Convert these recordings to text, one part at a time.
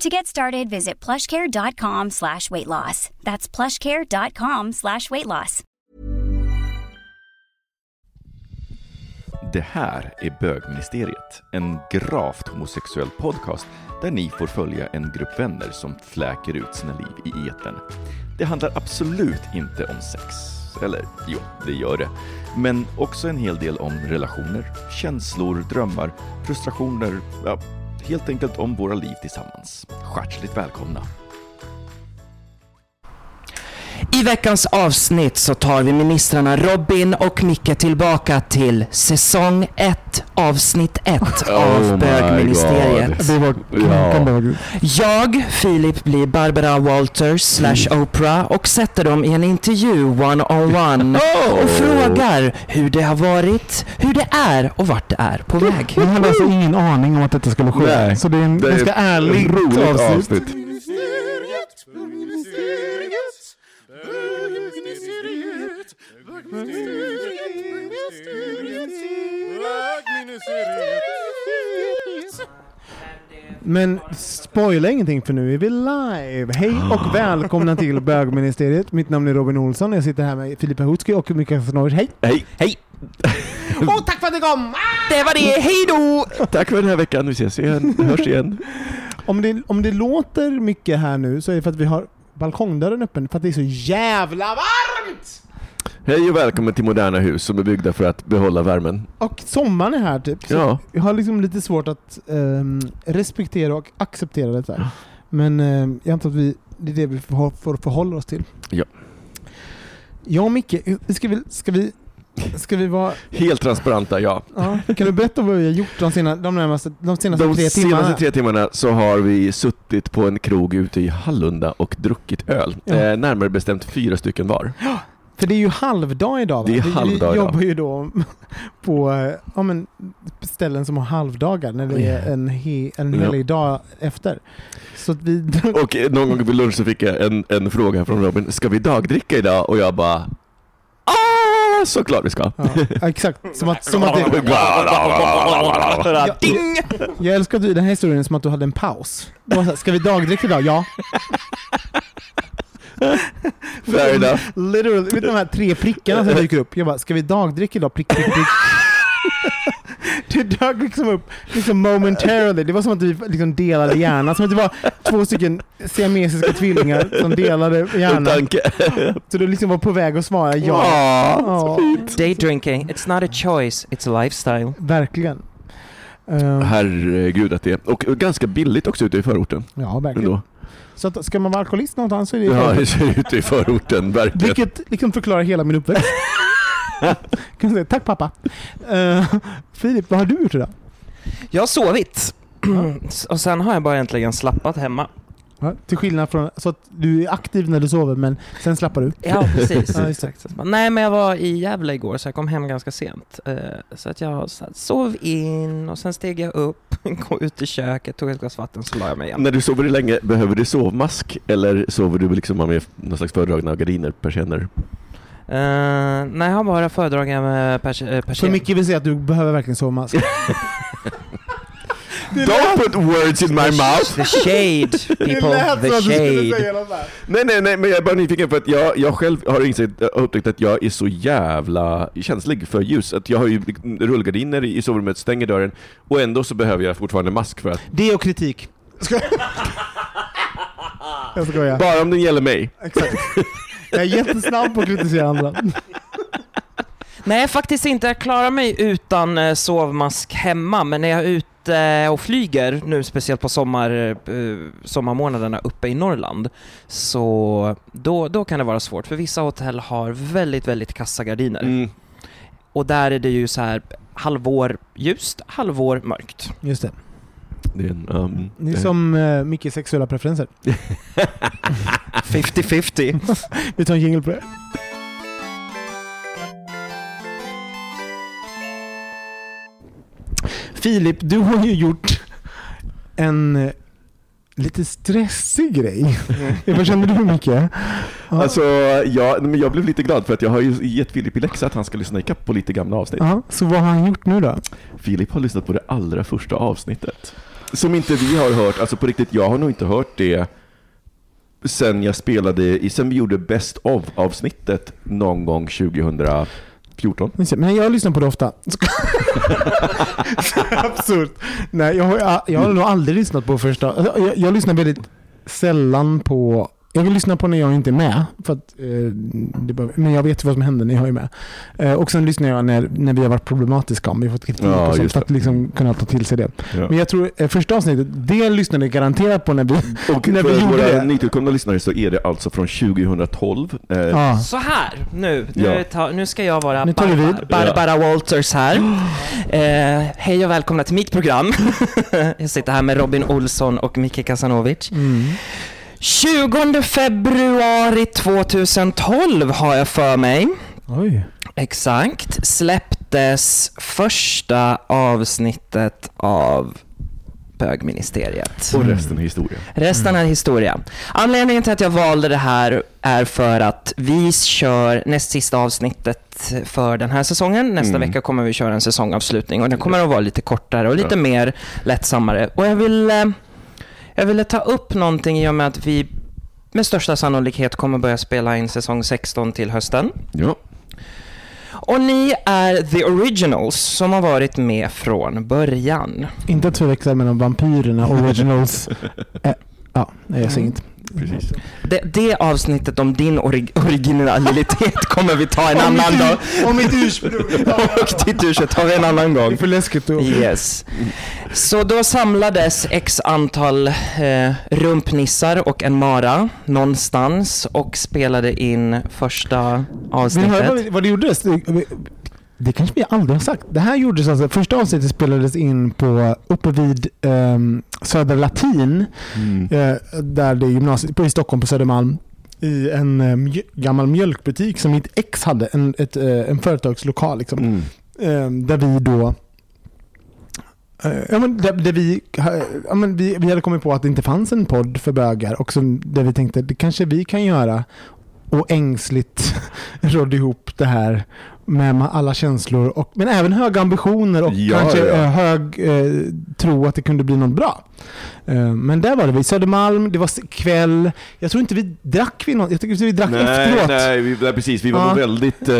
To get started, visit plushcare.com slash weight loss. That's plushcare.com slash weight loss. Det här är Bögministeriet, en gravt homosexuell podcast där ni får följa en grupp vänner som fläker ut sina liv i etern. Det handlar absolut inte om sex. Eller jo, det gör det. Men också en hel del om relationer, känslor, drömmar, frustrationer, ja, helt enkelt om våra liv tillsammans. Skärtsligt välkomna! I veckans avsnitt så tar vi ministrarna Robin och Micke tillbaka till säsong 1, avsnitt 1 Oh av bögministeriet. Det var Ja. Jag, Filip, blir Barbara Walters slash Oprah och sätter dem i en intervju one-on-one Oh! och frågar hur det har varit, hur det är och vart det är på väg. Vi hade alltså ingen aning om att detta skulle ske. Nej. så det är en Det är ganska ärligt avsnitt. avsnitt. Men spoila ingenting för nu är vi live. Hej och välkomna till bögministeriet. Mitt namn är Robin Olsson. Jag sitter här med Filippa Hutski och Mikael Snovic. Hej! Hej! Hej! Och tack för att ni kom! Det var det, hej då! Tack för den här veckan. Vi ses igen. Hörs igen. Om det, om det låter mycket här nu så är det för att vi har balkongdörren öppen för att det är så jävla varmt! Hej och välkommen till Moderna Hus som är byggda för att behålla värmen. Och sommaren är här typ. Så Ja. Jag har liksom lite svårt att ehm, respektera och acceptera det här. Men ehm, jag antar att vi, det är det vi får, får förhålla oss till. Ja. Jag och Micke, ska, vi, ska vi Ska vi vara... Helt transparenta, ja. Ja, kan du berätta vad vi har gjort de, sena, de, närmaste, de senaste De tre timmarna? senaste tre timmarna så har vi suttit på en krog ute i Hallunda och druckit öl. Ja. Eh, närmare bestämt fyra stycken var. För det är ju halvdag idag va? Det är halvdag Vi idag. jobbar ju då på eh, ja, men, ställen som har halvdagar när det är en, he, en Ja. helig dag efter. Så att vi... Och någon gång vid lunch så fick jag en, en fråga från Robin. Ska vi dagdricka idag? Och jag bara Ah, såklart vi ska. Ja, exakt, som att, som att det, Ding! Jag älskar att du, den här historien som att du hade en paus. Ska vi dagdricka idag? Ja. Fair enough. Literally, vet du de här tre prickarna som dyker upp? Jag bara, ska vi dagdricka idag? Prick, prick, prick. Det dök liksom upp liksom momentarily. Det var som att vi liksom delade hjärnan. Som att det var två stycken siamesiska tvillingar som delade hjärnan. Tanke. Så du liksom var på väg att svara ja. Ja, Day drinking, it's not a choice, it's a lifestyle. verkligen. Ehm, Herregud att det är. Och ganska billigt också ute i förorten. ja, verkligen. Ändå. Så att, ska man vara alkoholist någonstans så är det Ja, det ser ut i förorten, verkligen. Vilket liksom förklarar hela min uppväxt. kan säga, tack pappa. Uh, Filip, vad har du gjort idag? Jag har sovit. Och sen har jag bara egentligen slappat hemma. Ja, till skillnad från, så att du är aktiv när du sover men sen slappar du. Ja, precis. Ja. Exakt. Nej, men jag var i Gävle igår så jag kom hem ganska sent. Eh, Så att jag sov in och sen steg jag upp, gå ut i köket, tog ett glas vatten så la jag mig igen. När du sover länge, behöver du sovmask eller sover du liksom med någon slags föredragna gardiner, persienner? Uh, nej, jag har bara föredragningar med pers eh, Så. Micke vill säga att du behöver verkligen sovmask. Don't put words in my mouth! The shade, people, the shade. Nej, nej, nej, men jag är bara nyfiken för att jag, jag själv har insett, har upptäckt att jag är så jävla känslig för ljus. Att jag har ju rullgardiner i sovrummet, stänger dörren och ändå så behöver jag fortfarande mask för att, Det och kritik. Jag skojar. bara om den gäller mig. Exakt. Jag är jättesnabb på att kritisera andra. Nej, faktiskt inte. Jag klarar mig utan eh, sovmask hemma, men när jag är ute och flyger, nu speciellt på sommar, eh, sommarmånaderna uppe i Norrland, så då, då kan det vara svårt. För vissa hotell har väldigt, väldigt kassa gardiner. Mm. Och där är det ju så här halvår ljust, halvår mörkt. Just det. Det är, en, um, Det är som uh, Mickes sexuella preferenser. 50-50. Vi tar en jingle på det. Filip, du har ju gjort en eh, lite stressig grej. Vad känner du Micke? Ja. Alltså, jag, men jag blev lite glad för att jag har ju gett Filip i läxa att han ska lyssna ikapp på lite gamla avsnitt. Ja, så vad har han gjort nu då? Filip har lyssnat på det allra första avsnittet. Som inte vi har hört, alltså på riktigt, jag har nog inte hört det sen jag spelade, sen vi gjorde Best of avsnittet någon gång 2014. Men jag lyssnar på det ofta. Absurt. Nej, jag har, jag har nog aldrig lyssnat på första. Jag, jag lyssnar väldigt sällan på... Jag vill lyssna på när jag inte är med. För att, eh, det behöver, men jag vet vad som händer när jag är med. Eh, och sen lyssnar jag när, när vi har varit problematiska, om vi har fått kritik Ja, och sånt, för att liksom kunna ta till sig det. Ja. Men jag tror eh, första avsnittet, det lyssnade jag garanterat på när vi, Och när för vi gjorde våra det. nytillkomna lyssnare så är det alltså från 2012. Eh, Ja. Så här, nu, nu, Ja. ta, nu ska jag vara Nu tar vi Barbara, vid. Barbara Walters här. Eh, hej och välkomna till mitt program. jag sitter här med Robin Olsson och Micke Kasanovic. Mm. 20 februari 2012 har jag för mig. Oj. Exakt. Släpptes första avsnittet av bögministeriet. och resten är historia. Resten är historia. Anledningen till att jag valde det här är för att vi kör näst sista avsnittet för den här säsongen. Nästa Mm. vecka kommer vi köra en säsongavslutning och den kommer att vara lite kortare och lite Ja. mer lättsammare. Och jag ville, jag ville ta upp någonting i och med att vi med största sannolikhet kommer börja spela in säsong 16 till hösten. Ja. Och ni är the originals som har varit med från början. Inte att förväxla mellan vampyrerna och originals. eh, ja, nej, jag säger inte. Precis. Det, det avsnittet om din ori- originalitet kommer vi ta en annan dag. Om mitt ursprung. Och ditt ursprung tar vi en annan Det är gång. för läskigt då. Yes. Så då samlades x antal eh, rumpnissar och en mara någonstans och spelade in första Vill du höra avsnittet. vad, vad det gjordes? Det- kanske vi aldrig har sagt. Det här gjordes alltså, första avsnittet spelades in på, uppe vid um, Södra Latin, Mm. eh, där det är gymnasiet, på, i Stockholm på Södermalm. I en mj- gammal mjölkbutik som mitt ex hade, en, ett, eh, en företagslokal. Liksom. Mm. Eh, där vi då Ja, men där, där vi, ja, men vi, vi hade kommit på att det inte fanns en podd för bögar och som, där vi tänkte det kanske vi kan göra och ängsligt rådde ihop det här med alla känslor och, men även höga ambitioner och Ja, kanske ja. eh, hög eh, tro att det kunde bli något bra. Eh, men där var det vi, Södermalm, det var kväll. Jag tror inte vi drack vi något, jag tycker vi drack Nej, efteråt. nej, vi, nej, precis. Vi var, Ja. väldigt, eh,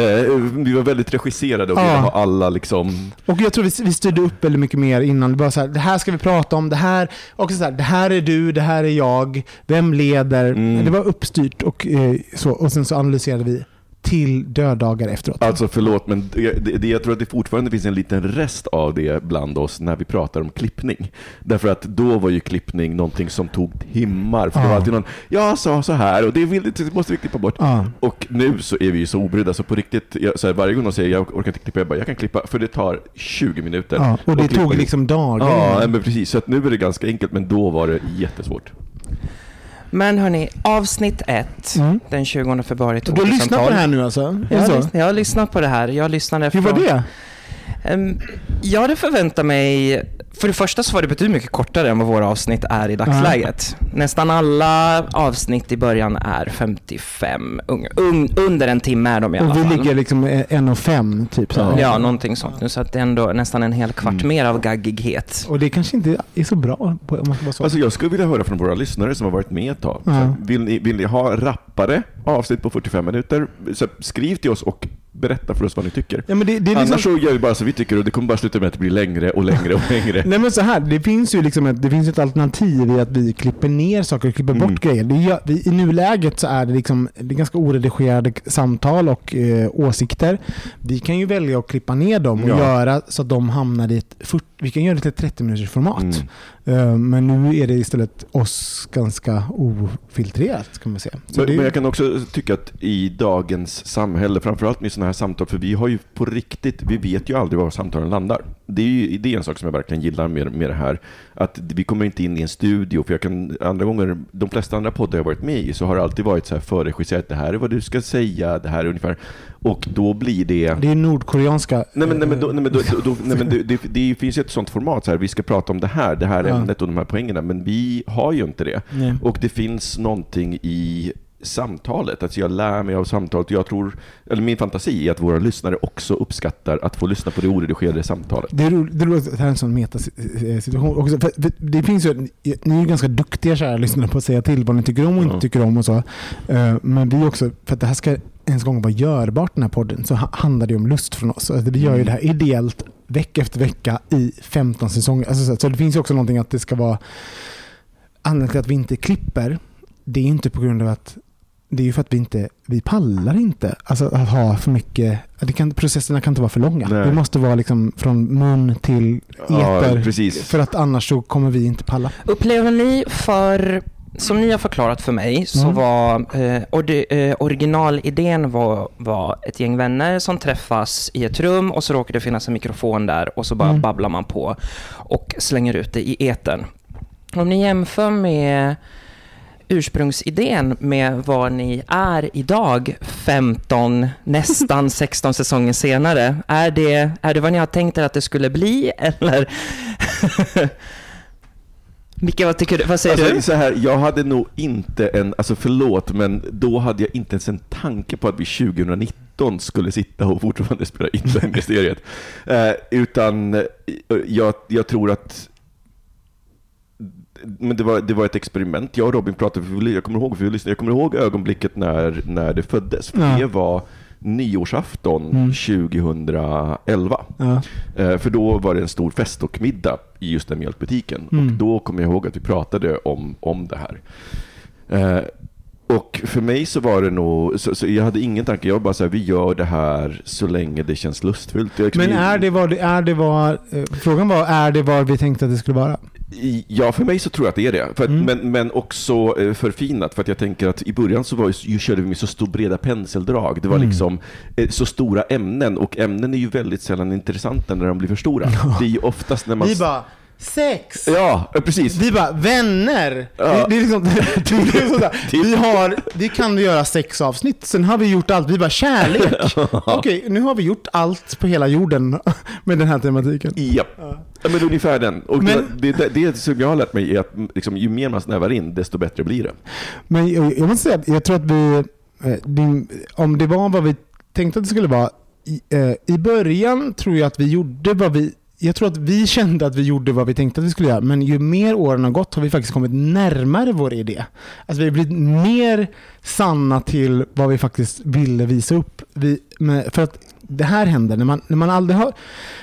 vi var väldigt regisserade och Ja. ville ha alla liksom... Och jag tror vi, vi styrde upp väldigt mycket mer innan. Det var så här, det här ska vi prata om, det här, också så här, det här är du, det här är jag, vem leder? Mm. Det var uppstyrt och, eh, så, och sen så analyserade vi till döddagar efteråt. Alltså förlåt, men det, det, jag tror att det fortfarande finns en liten rest av det bland oss när vi pratar om klippning. Därför att då var ju klippning någonting som tog timmar. För det Ja. var alltid någon, jag sa så här och det, vill, det måste vi klippa bort. Ja. Och nu så är vi ju så obrydda, så på riktigt, jag, så här, varje gång de säger jag orkar inte klippa, jag bara, jag kan klippa, för det tar 20 minuter. Ja, och det tog det. liksom dagar. Ja, men precis. Så att nu är det ganska enkelt, men då var det jättesvårt. Men hörni, avsnitt ett, Mm. den 20 februari Du har lyssnat på det här nu alltså? Jag har, lyssnat, jag har lyssnat på det här. Jag lyssnade Hur var det? Ehm, jag hade förväntat mig, för det första så var det betydligt mycket kortare än vad våra avsnitt är i dagsläget. Nästan alla avsnitt i början är 55, un, un, under en timme är de i alla Och vi fall. ligger liksom eh, en och fem typ så här. Ja, någonting sånt nu. Så att det är ändå nästan en hel kvart Mm. mer av gaggighet. Och det kanske inte är så bra om man ska vara så. Alltså jag skulle vilja höra från våra lyssnare som har varit med ett tag. Så Vill, ni, vill ni ha rappare avsnitt på 45 minuter? Så skriv till oss och berätta för oss vad ni tycker. Ja, men det, det är liksom... Annars så gör vi bara som vi tycker och det kommer bara sluta med att det blir längre och längre och längre. Nej men så här, det finns ju liksom ett, det finns ett alternativ i att vi klipper ner saker och klipper Mm. bort grejer. Det vi, I nuläget så är det, liksom, det är ganska oredigerade samtal och eh, åsikter. Vi kan ju välja att klippa ner dem och Ja. göra så att de hamnar i ett 40, vi kan göra det till ett 30 minuters format. Mm. Eh, men nu är det istället oss ganska ofiltrerat kan man säga. Men, det, men jag kan också tycka att i dagens samhälle, framförallt med sådana här samtal, för vi har ju på riktigt, vi vet ju aldrig var samtalen landar. Det är, ju, det är en sak som jag verkligen gillar med, med det här, att vi kommer inte in i en studio, för jag kan, andra gånger, de flesta andra poddar jag varit med i, så har det alltid varit så här förregisserat, det här är vad du ska säga, det här är ungefär, och då blir det... det är nordkoreanska... Nej men, nej, men, då, nej, men, då, då, då, nej, men det, det, det finns ju ett sånt format, så här, vi ska prata om det här, det här Ja. ämnet och de här poängerna, men vi har ju inte det. Nej. Och det finns någonting i samtalet, alltså jag lär mig av samtalet. Jag tror, eller min fantasi är att våra lyssnare också uppskattar att få lyssna på det oredigerade samtalet. Det är roligt, det är roligt att det här är en sån metasituation också. För, för det finns ju, ni är ju ganska duktiga kära lyssnare på att säga till vad ni tycker om och inte Ja. tycker om och så. Eh, Men vi också, för att det här ska ens gång vara görbart den här podden, så ha- handlar det om lust från oss. Alltså, vi gör ju det här ideellt vecka efter vecka i 15 säsonger. Alltså, så, så det finns ju också någonting att det ska vara anledningen till att vi inte klipper, det är inte på grund av att det är ju för att vi inte, vi pallar inte. Alltså att ha för mycket, det kan, processerna kan inte vara för långa. Nej. Det måste vara liksom från mun till Ja, eter. precis. för att annars så kommer vi inte palla. Upplever ni för, som ni har förklarat för mig, så Mm. var eh, ori, eh, originalidén var, var ett gäng vänner som träffas i ett rum och så råkar det finnas en mikrofon där och så bara Mm. babblar man på och slänger ut det i etern. Om ni jämför med ursprungsidén med vad ni är idag, 15, nästan 16 säsonger senare. Är det, är det vad ni har tänkt er att det skulle bli, eller? Micke, vad tycker du? Vad säger Alltså, du? så här, jag hade nog inte en, alltså förlåt, men då hade jag inte ens en tanke på att vi 2019 skulle sitta och fortfarande spela in det här mysteriet. Eh, utan eh, jag, jag tror att men det var, det var ett experiment. Jag och Robin pratade, för jag kommer ihåg, för vi jag kommer ihåg ögonblicket när, när det föddes. För Ja. Det var nyårsafton Mm. 2011. Ja. Eh, För då var det en stor fest och middag i just den mjölkbutiken. Och Mm. då kommer jag ihåg att vi pratade om, om det här. Eh, och för mig så var det nog, så, så jag hade ingen tanke, jag var bara så här, vi gör det här så länge det känns lustfyllt. Liksom- Men är det vad är det vad, eh, frågan var, är det vad vi tänkte att det skulle vara? Ja, för mig så tror jag att det är det. Att, Mm. men, men också eh, förfinat, för att jag tänker att i början så var ju, ju körde vi med så stor breda penseldrag. Det var Mm. liksom eh, så stora ämnen, och ämnen är ju väldigt sällan intressanta när de blir för stora. Det är ju oftast när man... Vi bara, sex! Ja, precis. Vi bara, vänner! Ja. Det, det är liksom, det är liksom sådär. vi, har, vi kan göra sex avsnitt, sen har vi gjort allt. Vi bara, kärlek! Okej, nu har vi gjort allt på hela jorden med den här tematiken. Ja. ja, men ungefär den. Och Men- det, det, det som jag har lärt mig är att liksom, ju mer man snävar in, desto bättre blir det. Men jag, jag måste säga att jag tror att vi, eh, det, om det var vad vi tänkte att det skulle vara, i, eh, i början tror jag att vi gjorde vad vi jag tror att vi kände att vi gjorde vad vi tänkte att vi skulle göra, men ju mer åren har gått har vi faktiskt kommit närmare vår idé. Alltså vi har blivit mer sanna till vad vi faktiskt ville visa upp. Vi, med, för att det här händer när man, när man aldrig har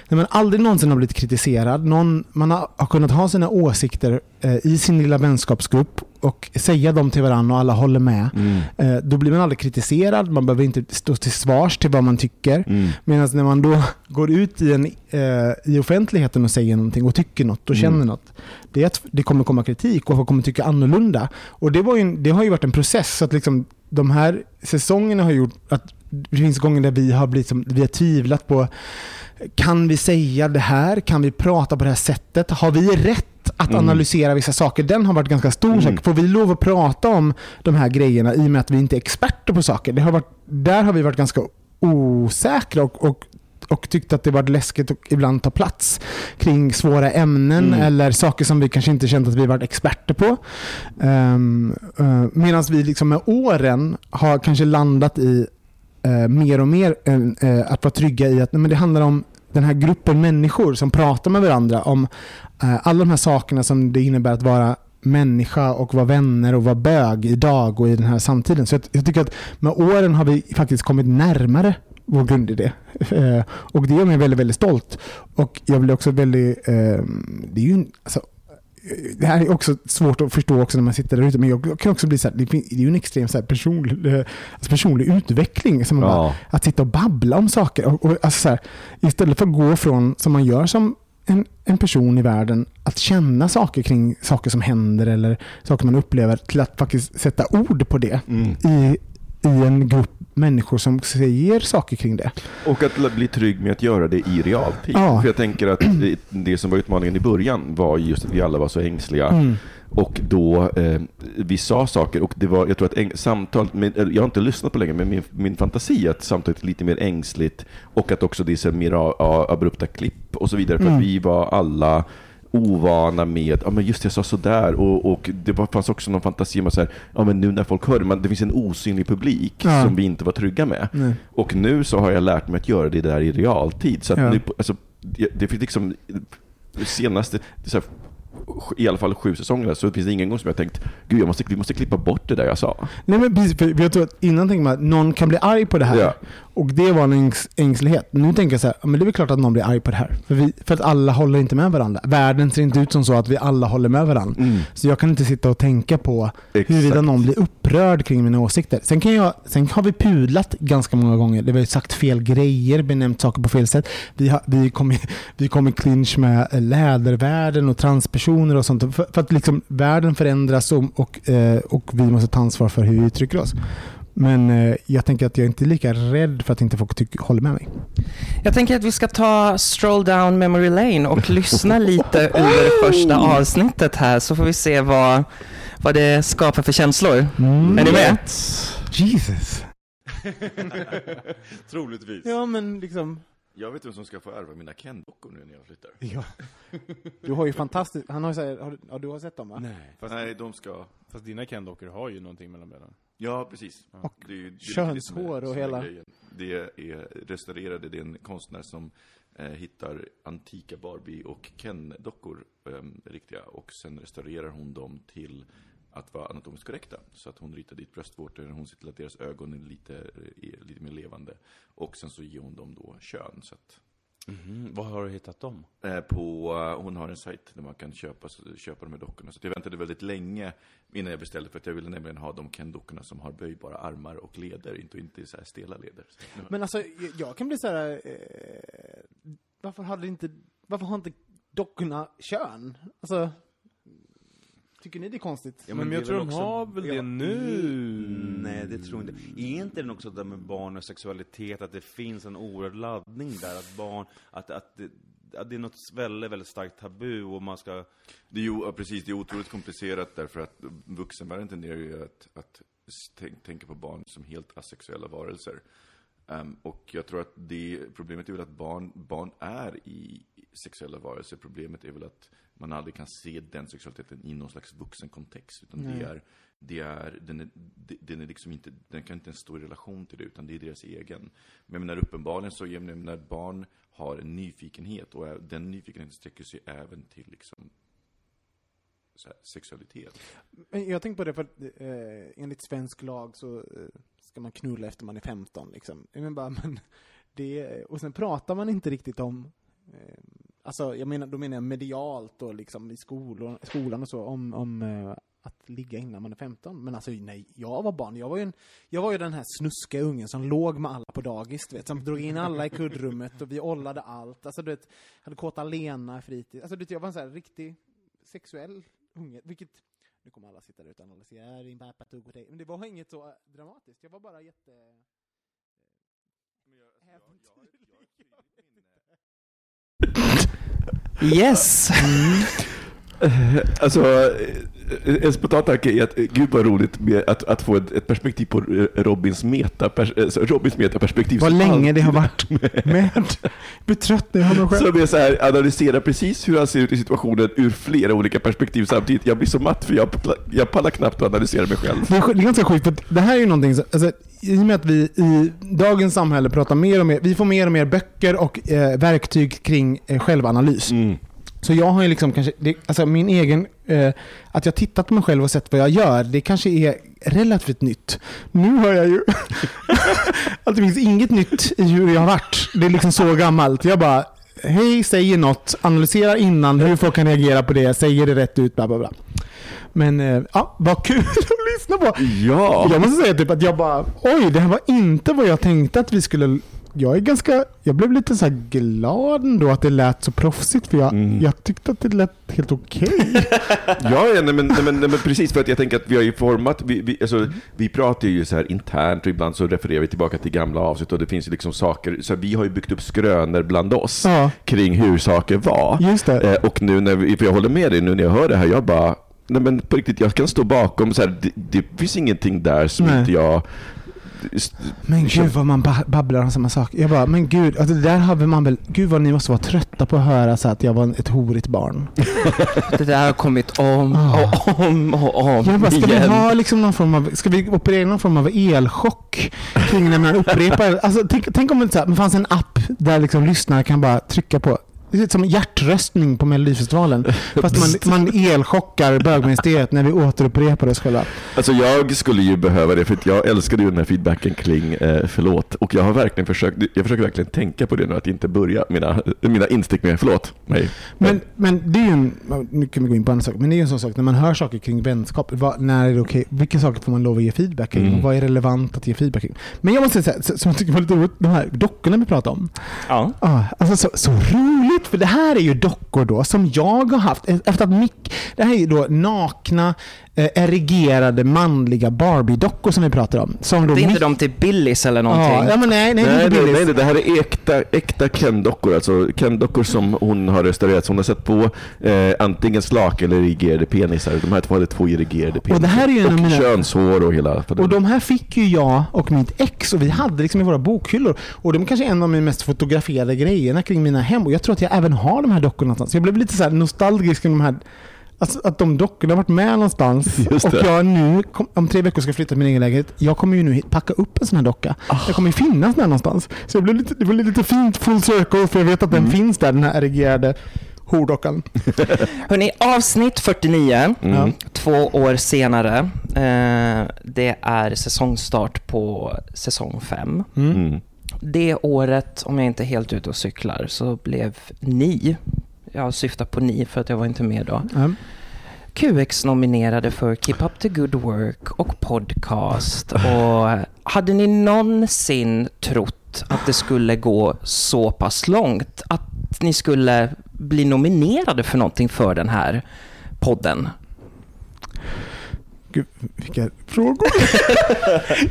när man aldrig någonsin har blivit kritiserad, någon, man har, har kunnat ha sina åsikter eh, i sin lilla vänskapsgrupp och säga dem till varandra och alla håller med. Eh, då blir man aldrig kritiserad, man behöver inte stå till svars till vad man tycker. Mm. Medan när man då går ut i, en, eh, i offentligheten och säger någonting och tycker något och känner Mm. något, det är att det kommer komma kritik och folk kommer tycka annorlunda. Och det, var ju, det har ju varit en process. Så att liksom, de här säsongerna har gjort att det finns gånger där vi har, blivit som, vi har tvivlat på kan vi säga det här? Kan vi prata på det här sättet? Har vi rätt att Mm. analysera vissa saker? Den har varit ganska stor. Mm. sak. Får vi lov att prata om de här grejerna i och med att vi inte är experter på saker? Det har varit, där har vi varit ganska osäkra och, och, och tyckt att det varit läskigt att ibland ta plats kring svåra ämnen Mm. eller saker som vi kanske inte känt att vi varit experter på. Um, Medan vi liksom med åren har kanske landat i eh, mer och mer eh, eh, att vara trygga i att nej, men det handlar om den här gruppen människor som pratar med varandra om eh, alla de här sakerna som det innebär att vara människa och vara vänner och vara bög idag och i den här samtiden. Så jag, jag tycker att med åren har vi faktiskt kommit närmare vår grundidé. Eh, och det gör mig väldigt, väldigt stolt. Och jag blir också väldigt... Eh, det är ju alltså, det här är också svårt att förstå också när man sitter där ute, men jag kan också bli så här, det är ju en extrem så här personlig, eh, alltså personlig utveckling. Som Ja. bara, att sitta och babbla om saker. Och, och, alltså så här, istället för att gå från, som man gör som en, en person i världen, att känna saker kring saker som händer eller saker man upplever, till att faktiskt sätta ord på det Mm. i, i en grupp människor som säger saker kring det. Och att bli trygg med att göra det i realtid. Ja. För jag tänker att det, det som var utmaningen i början var just att vi alla var så ängsliga. Mm. Och då, eh, vi sa saker och det var, jag tror att äng, samtalet, med, jag har inte lyssnat på länge, men min, min fantasi är att samtalet är lite mer ängsligt och att också det är mer a, a, abrupta klipp och så vidare. För Mm. att vi var alla ovana med, ja men just det, jag sa sådär och, och det var, fanns också någon fantasi om att så här, ja men nu när folk hör det, man, det finns en osynlig publik Ja. som vi inte var trygga med. Nej. Och nu så har jag lärt mig att göra det där i realtid. Så Ja. nu, alltså, det, det finns liksom, senaste, här, i alla fall sju säsongerna, så finns det ingen gång som jag tänkt, gud jag måste, vi måste klippa bort det där jag sa. Nej men precis, för jag tror att innan tänkte man att någon kan bli arg på det här. Ja. Och det var en ängs ängslighet. Nu tänker jag så här, men det är väl klart att någon blir arg på det här. För, vi, för att alla håller inte med varandra. Världen ser inte ut som så att vi alla håller med varandra. Mm. Så jag kan inte sitta och tänka på Exakt. huruvida någon blir upprörd kring mina åsikter. Sen, kan jag, sen har vi pudlat ganska många gånger. Det har sagt fel grejer, benämnt saker på fel sätt. Vi, har, vi kom i, vi kom i clinch med lädervärlden och transpersoner och sånt. För, för att liksom världen förändras och, och, eh, och vi måste ta ansvar för hur vi uttrycker oss. Men eh, jag tänker att jag inte är lika rädd för att inte folk tycker, håller med mig. Jag tänker att vi ska ta stroll down memory lane och lyssna lite ur första avsnittet här så får vi se vad, vad det skapar för känslor. Är ni med? Jesus. Troligtvis. Ja men liksom. Jag vet vem som ska få ärva mina Ken-dockor nu när jag flyttar. Ja. Du har ju fantastiskt, han har ju så här, har, du- ja, du har sett dem va? Nej. Fast, Nej, de ska... fast dina Ken-dockor har ju någonting mellan benen. Ja, precis. Och Det är ju- det könshår det är- och hela- grejen. Det är restaurerade, det är en konstnär som eh, hittar antika Barbie och Ken-dockor, eh, riktiga, och sen restaurerar hon dem till att vara anatomiskt korrekta. Så att hon ritar dit bröstvårtor, hon ser till att deras ögon är lite, är lite mer levande. Och sen så ger hon dem då kön. Så att, Mhm. Var har du hittat dem? eh, på, eh, hon har en sajt där man kan köpa, köpa de här dockorna. Så jag väntade väldigt länge innan jag beställde, för att jag ville nämligen ha de Ken-dockorna som har böjbara armar och leder, inte, inte så här stela leder. Men alltså, jag- jag kan bli så här. Eh, varför hade inte, varför har inte dockorna kön? Alltså, tycker ni det är konstigt? Ja, men, det jag tror de också- har väl Ja, det nu? Nej, det tror jag inte. Är inte det också det där med barn och sexualitet, att det finns en oerhörd laddning där, att barn, att, att, det, att det är något väldigt, väldigt starkt tabu och man ska... Det är ju, ja, precis, det är otroligt komplicerat därför att vuxenvärlden tenderar ju att, att tänk, tänka på barn som helt asexuella varelser. Ehm, och jag tror att det, problemet är väl att barn, barn är i sexuella varelser. Problemet är väl att man aldrig kan se den sexualiteten i någon slags vuxen kontext. Utan Nej. det är, det är, den, är, den är liksom inte, den kan inte ens stå i relation till det, utan det är deras egen. Men jag menar, uppenbarligen så, jag menar, när barn har en nyfikenhet, och den nyfikenheten sträcker sig även till liksom sexualitet. Men jag tänker på det för att eh, enligt svensk lag så eh, ska man knulla efter man är 15 liksom. Menar bara, men det, och sen pratar man inte riktigt om eh, Alltså, jag menar, då menar jag medialt och liksom i skolor, skolan och så, om, om eh, att ligga innan man är 15. Men alltså, nej, jag var barn. Jag var ju, en, jag var ju den här snuska ungen som låg med alla på dagis, du vet. Som drog in alla i kuddrummet och vi ollade allt. Alltså, du vet, hade kåta Lena i fritid. Alltså, du vet, jag var en sån här riktig sexuell unge, vilket nu kommer alla sitta där ute och analysera din pappa tog åt dig. Men det var inget så dramatiskt. Jag var bara jätte... Yes! Alltså, eh, en spontan tanke är att, eh, gud vad roligt med att, att få ett, ett perspektiv på eh, Robins, meta, Robins metaperspektiv. Vad länge det har varit med. Jag blir trött när jag har mig själv. Som är så här, analysera precis hur han ser ut i situationen ur flera olika perspektiv samtidigt. Jag blir så matt för jag, jag pallar knappt att analysera mig själv. Det är, det är ganska sjukt, för det här är ju någonting, alltså, i och med att vi i dagens samhälle pratar mer och mer, vi får mer och mer böcker och eh, verktyg kring eh, självanalys. Mm. Så jag har ju liksom kanske, det, alltså min egen Eh, att jag tittat på mig själv och sett vad jag gör, det kanske är relativt nytt. Nu hör jag ju att det finns inget nytt i hur jag har varit. Det är liksom så gammalt. Jag bara, hej, säger något, analyserar innan hur folk kan reagera på det, säger det rätt ut, bla bla bla. Men eh, ja, vad kul att lyssna på. Ja. Jag måste säga typ att jag bara, oj, det här var inte vad jag tänkte att vi skulle jag är ganska, jag blev lite så glad ändå att det lät så proffsigt för jag, Mm. jag tyckte att det lät helt okej. Ja, ja nej, men, nej, men, nej, men precis för att jag tänker att vi har ju format, vi, vi, alltså, vi pratar ju så här internt och ibland så refererar vi tillbaka till gamla avsnitt och det finns ju liksom saker, så vi har ju byggt upp skrönor bland oss Ja. kring hur saker var. Just det. Eh, och nu när vi, för jag håller med dig nu när jag hör det här, jag bara, nej men på riktigt, jag kan stå bakom så här, det, det finns ingenting där som Nej. inte jag Men gud vad man ba- babblar om samma sak. Jag bara, men gud, alltså det där har man väl, gud vad ni måste vara trötta på att höra så att jag var ett horigt barn. Det där har kommit om och om och om Jag bara, ska vi igen. ha liksom någon form av, ska vi operera någon form av elchock kring när man upprepar? Alltså, tänk, tänk om det, så här, det fanns en app där liksom lyssnare kan bara trycka på det är som hjärtröstning på Melodifestivalen. Fast man, man elchockar bögministeriet när vi återupprepar oss själva. Alltså jag skulle ju behöva det för att jag älskade ju den här feedbacken kring eh, förlåt och jag har verkligen försökt, jag försöker verkligen tänka på det nu att inte börja mina, mina instick med förlåt mig. Men, men det är ju en, nu kan vi gå in på andra saker, men det är ju en sån sak när man hör saker kring vänskap. Vad, när är det okej? Vilka saker får man lov att ge feedback kring? Mm. Och vad är relevant att ge feedback kring? Men jag måste säga, som jag tycker var lite roligt, de här dockorna vi pratade om. Ja. Ah, alltså så, så roligt, för det här är ju dockor då som jag har haft. Efter att Mick, det här är ju då nakna, eh, erigerade manliga Barbie-dockor som vi pratar om. Som Det är inte de till Billis eller någonting? Ja, ja, men nej, nej, Nej, nej, nej, nej, nej, det här är äkta, äkta Ken-dockor. Alltså Ken-dockor som hon har restaurerat. Som hon har sett på eh, antingen slak eller erigerade penisar. De här två hade två erigerade penisar. Och det här är ju och mina- könshår och hela... Och de här fick ju jag och mitt ex och vi hade liksom i våra bokhyllor. Och de är kanske en av mina mest fotograferade grejerna kring mina hem. Och jag tror att jag även har de här dockorna någonstans. Så jag blev lite så här nostalgisk kring de här Alltså att de dockorna har varit med någonstans. Just och det. jag nu, kom, om tre veckor ska flytta till min egen lägenhet. Jag kommer ju nu packa upp en sån här docka. Ah. Jag kommer ju finnas där någonstans. Så jag blev lite, det var lite fint full circle för jag vet att den Mm. finns där, den här erigerade hordockan. Hörrni, avsnitt 49, Mm. två år senare. Eh, det är säsongstart på säsong 5. Mm. Det året, om jag inte är helt ute och cyklar, så blev ni, jag syftar på ni för att jag var inte med då, Ja. QX-nominerade för Keep Up The Good Work och podcast. Och hade ni någonsin trott att det skulle gå så pass långt? Att ni skulle bli nominerade för någonting för den här podden? Gud, vilka frågor.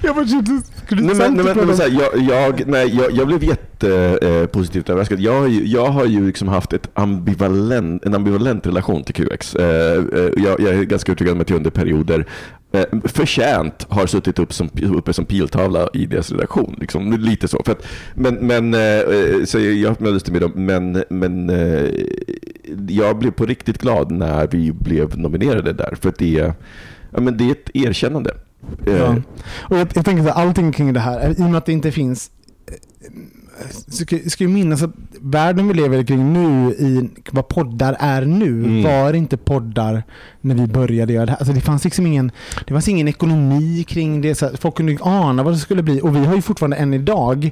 jag bara kände, skulle Nej, men, nej, men, men, så här, jag, jag, nej, jag, jag blev jättepositivt eh, överraskad. Jag jag har ju liksom haft ett ambivalent, en ambivalent relation till QX. Eh, eh, jag, jag är ganska övertygad om att jag under perioder eh, förtjänt har suttit upp som, uppe som piltavla i deras redaktion. Liksom, lite så. För att, men men eh, så jag möttes med dem, men, men eh, jag blev på riktigt glad när vi blev nominerade där. För det, är- ja, men det är ett erkännande. Eh, Ja. Och jag, jag tänker här, allting kring det här, i och med att det inte finns eh, ska, ska ju minnas att världen vi lever kring nu, i vad poddar är nu, Mm. var inte poddar när vi började göra det här. Alltså det fanns liksom ingen, det fanns ingen ekonomi kring det. Så folk kunde ana vad det skulle bli. Och vi har ju fortfarande än idag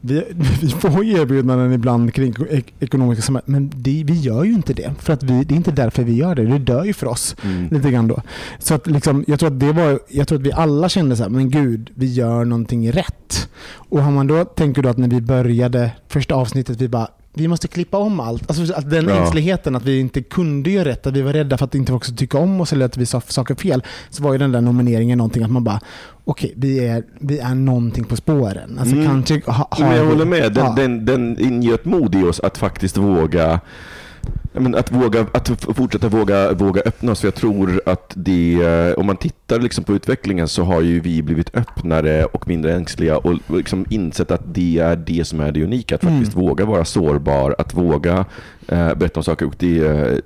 vi, vi får ju erbjudanden ibland kring ek- ekonomiska samarbeten, men det, vi gör ju inte det. För att vi, det är inte därför vi gör det. Det dör ju för oss. Mm. Lite grann då. Så att liksom, jag, tror att det var, jag tror att vi alla kände så här, men gud, vi gör någonting rätt. Och har man då, tänker då att när vi började första avsnittet, vi bara, vi måste klippa om allt. Alltså att den Ja. ängsligheten att vi inte kunde göra rätt, att vi var rädda för att inte folk skulle tycka om oss eller att vi sa saker fel. Så var ju den där nomineringen någonting att man bara, okej, vi, är, vi är någonting på spåren. Alltså Mm. kanske ha, har Men jag vi- håller med. Den, ja. den, den ingöt mod i oss att faktiskt våga men att, våga, att fortsätta våga, våga öppna oss. För jag tror att det, eh, om man tittar tittar liksom på utvecklingen så har ju vi blivit öppnare och mindre ängsliga och liksom insett att det är det som är det unika. Att Mm. faktiskt våga vara sårbar, att våga eh, berätta om saker. Och det, eh,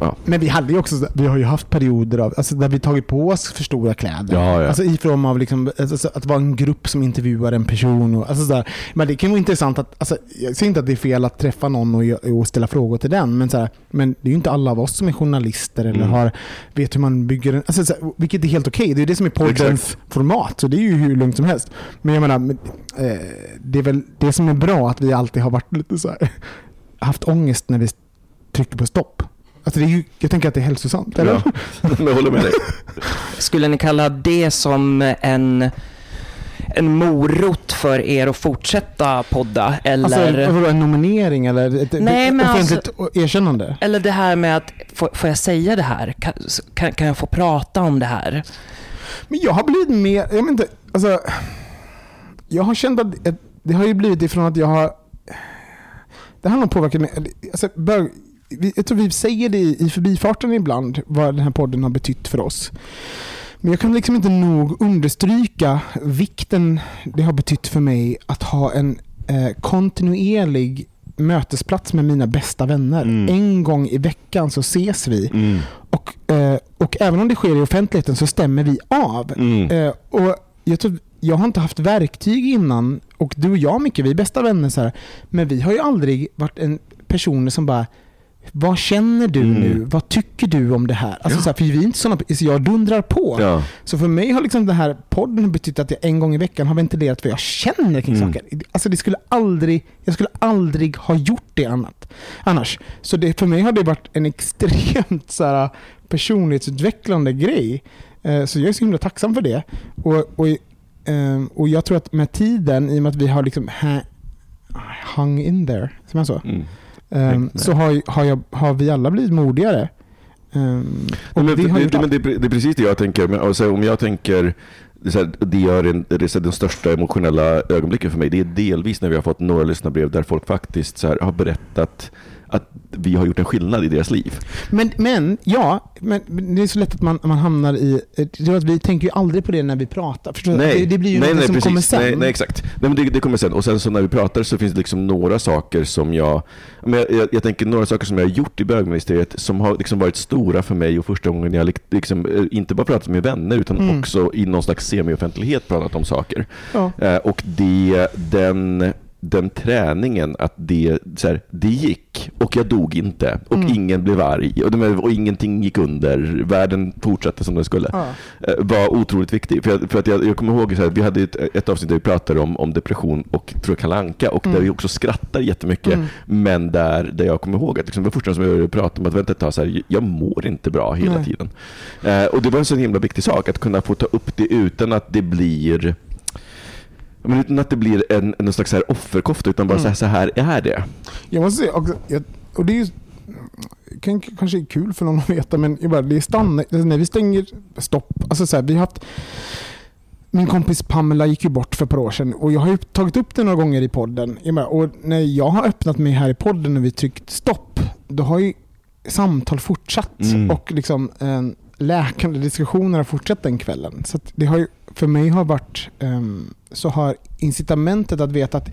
ja. Men vi hade ju också, vi har ju haft perioder av, alltså där vi tagit på oss för stora kläder. Ja, ja. Alltså i form av liksom, alltså, att vara en grupp som intervjuar en person. Och, alltså, sådär. Men det kan vara intressant att, alltså, jag säger inte att det är fel att träffa någon och, och ställa frågor till den, men, sådär, men det är ju inte alla av oss som är journalister eller Mm. har, vet hur man bygger en, alltså, såhär, vilket är helt okej. Det är det som är poddens Exakt. format, så det är ju hur lugnt som helst. Men jag menar, men, eh, det är väl det som är bra att vi alltid har varit lite så här, haft ångest när vi trycker på stopp. Alltså det är ju, jag tänker att det är hälsosamt, eller? Ja. Jag håller med dig. Skulle ni kalla det som en, en morot för er att fortsätta podda? Eller, Alltså, vadå, en nominering eller ett Nej, men offentligt erkännande? eller det här med att, får, får jag säga det här? Kan, kan, jag få prata om det här? Men jag har blivit mer, jag inte, alltså, jag har känt att det har ju blivit ifrån att jag har, det här har nog påverkat mig, alltså, bör, jag tror vi säger det i, i förbifarten ibland, vad den här podden har betytt för oss. Men jag kan liksom inte nog understryka vikten det har betytt för mig att ha en eh, kontinuerlig mötesplats med mina bästa vänner. Mm. En gång i veckan så ses vi. Mm. Och, eh, och även om det sker i offentligheten så stämmer vi av. Mm. Eh, och jag, tror, jag har inte haft verktyg innan och du och jag Micke, vi är bästa vänner så här, men vi har ju aldrig varit en personer som bara vad känner du Mm. nu? Vad tycker du om det här? Alltså Ja. så här, för vi är inte såna, så jag dundrar på. Ja. Så för mig har liksom den här podden betytt att jag en gång i veckan har ventilerat vad jag känner kring Mm. saker. Alltså det skulle aldrig, jag skulle aldrig ha gjort det annat, annars. Så det, för mig har det varit en extremt så här, personlighetsutvecklande grej. Eh, så jag är så himla tacksam för det. Och, och, eh, och jag tror att med tiden, i och med att vi har liksom ha, hung in there, som man så, Mm. Nej. så har, har, jag, har vi alla blivit modigare. Nej, men, det, men allt. det, är- det är precis det jag tänker. Men, alltså, om jag tänker, det, här, det gör en, det är den största emotionella ögonblicken för mig. Det är delvis när vi har fått några lyssnarbrev där folk faktiskt så här, har berättat att vi har gjort en skillnad i deras liv. Men, men ja, men, det är så lätt att man, man hamnar i... Att vi tänker ju aldrig på det när vi pratar. Förstår du? Det, det blir ju nej, något nej, som precis. kommer sen. Nej, nej, exakt. Nej, men det, det kommer sen. Och sen så när vi pratar så finns det liksom några saker som jag... Men jag, jag, jag tänker några saker som jag har gjort i bögministeriet som har liksom varit stora för mig och första gången jag lik- liksom, eh, inte bara pratat med vänner utan Mm. också i någon slags semi-offentlighet pratat om saker. Ja. Eh, och det, den, den träningen, att det, så här, det gick och jag dog inte och Mm. ingen blev arg och, och ingenting gick under. Världen fortsatte som den skulle Ja. eh, var otroligt viktig. För, jag, för att jag, jag kommer ihåg här, vi hade ett, ett avsnitt där vi pratade om, om depression och tror jag Kalle Anka och där Mm. vi också skrattar jättemycket. Mm. Men där, där jag kommer ihåg att liksom, det var första som jag pratade om att vänta ett tag, så här, jag mår inte bra hela Nej. tiden. Eh, och det var en så himla viktig sak att kunna få ta upp det utan att det blir men utan att det blir en, en slags här offerkofta, utan bara Mm. så, här, så här är det. Jag måste säga jag, och det är ju kan, kanske är kul för någon att veta, men jag bara, det är stann, alltså när vi stänger stopp. Alltså så här, vi har haft, min kompis Pamela gick ju bort för ett par år sedan och jag har ju tagit upp det några gånger i podden. Och när jag har öppnat mig här i podden och vi tryckt stopp, då har ju samtal fortsatt Mm. och liksom en läkande diskussioner har fortsatt den kvällen. Så det har ju, för mig har varit, ehm, så har incitamentet att veta att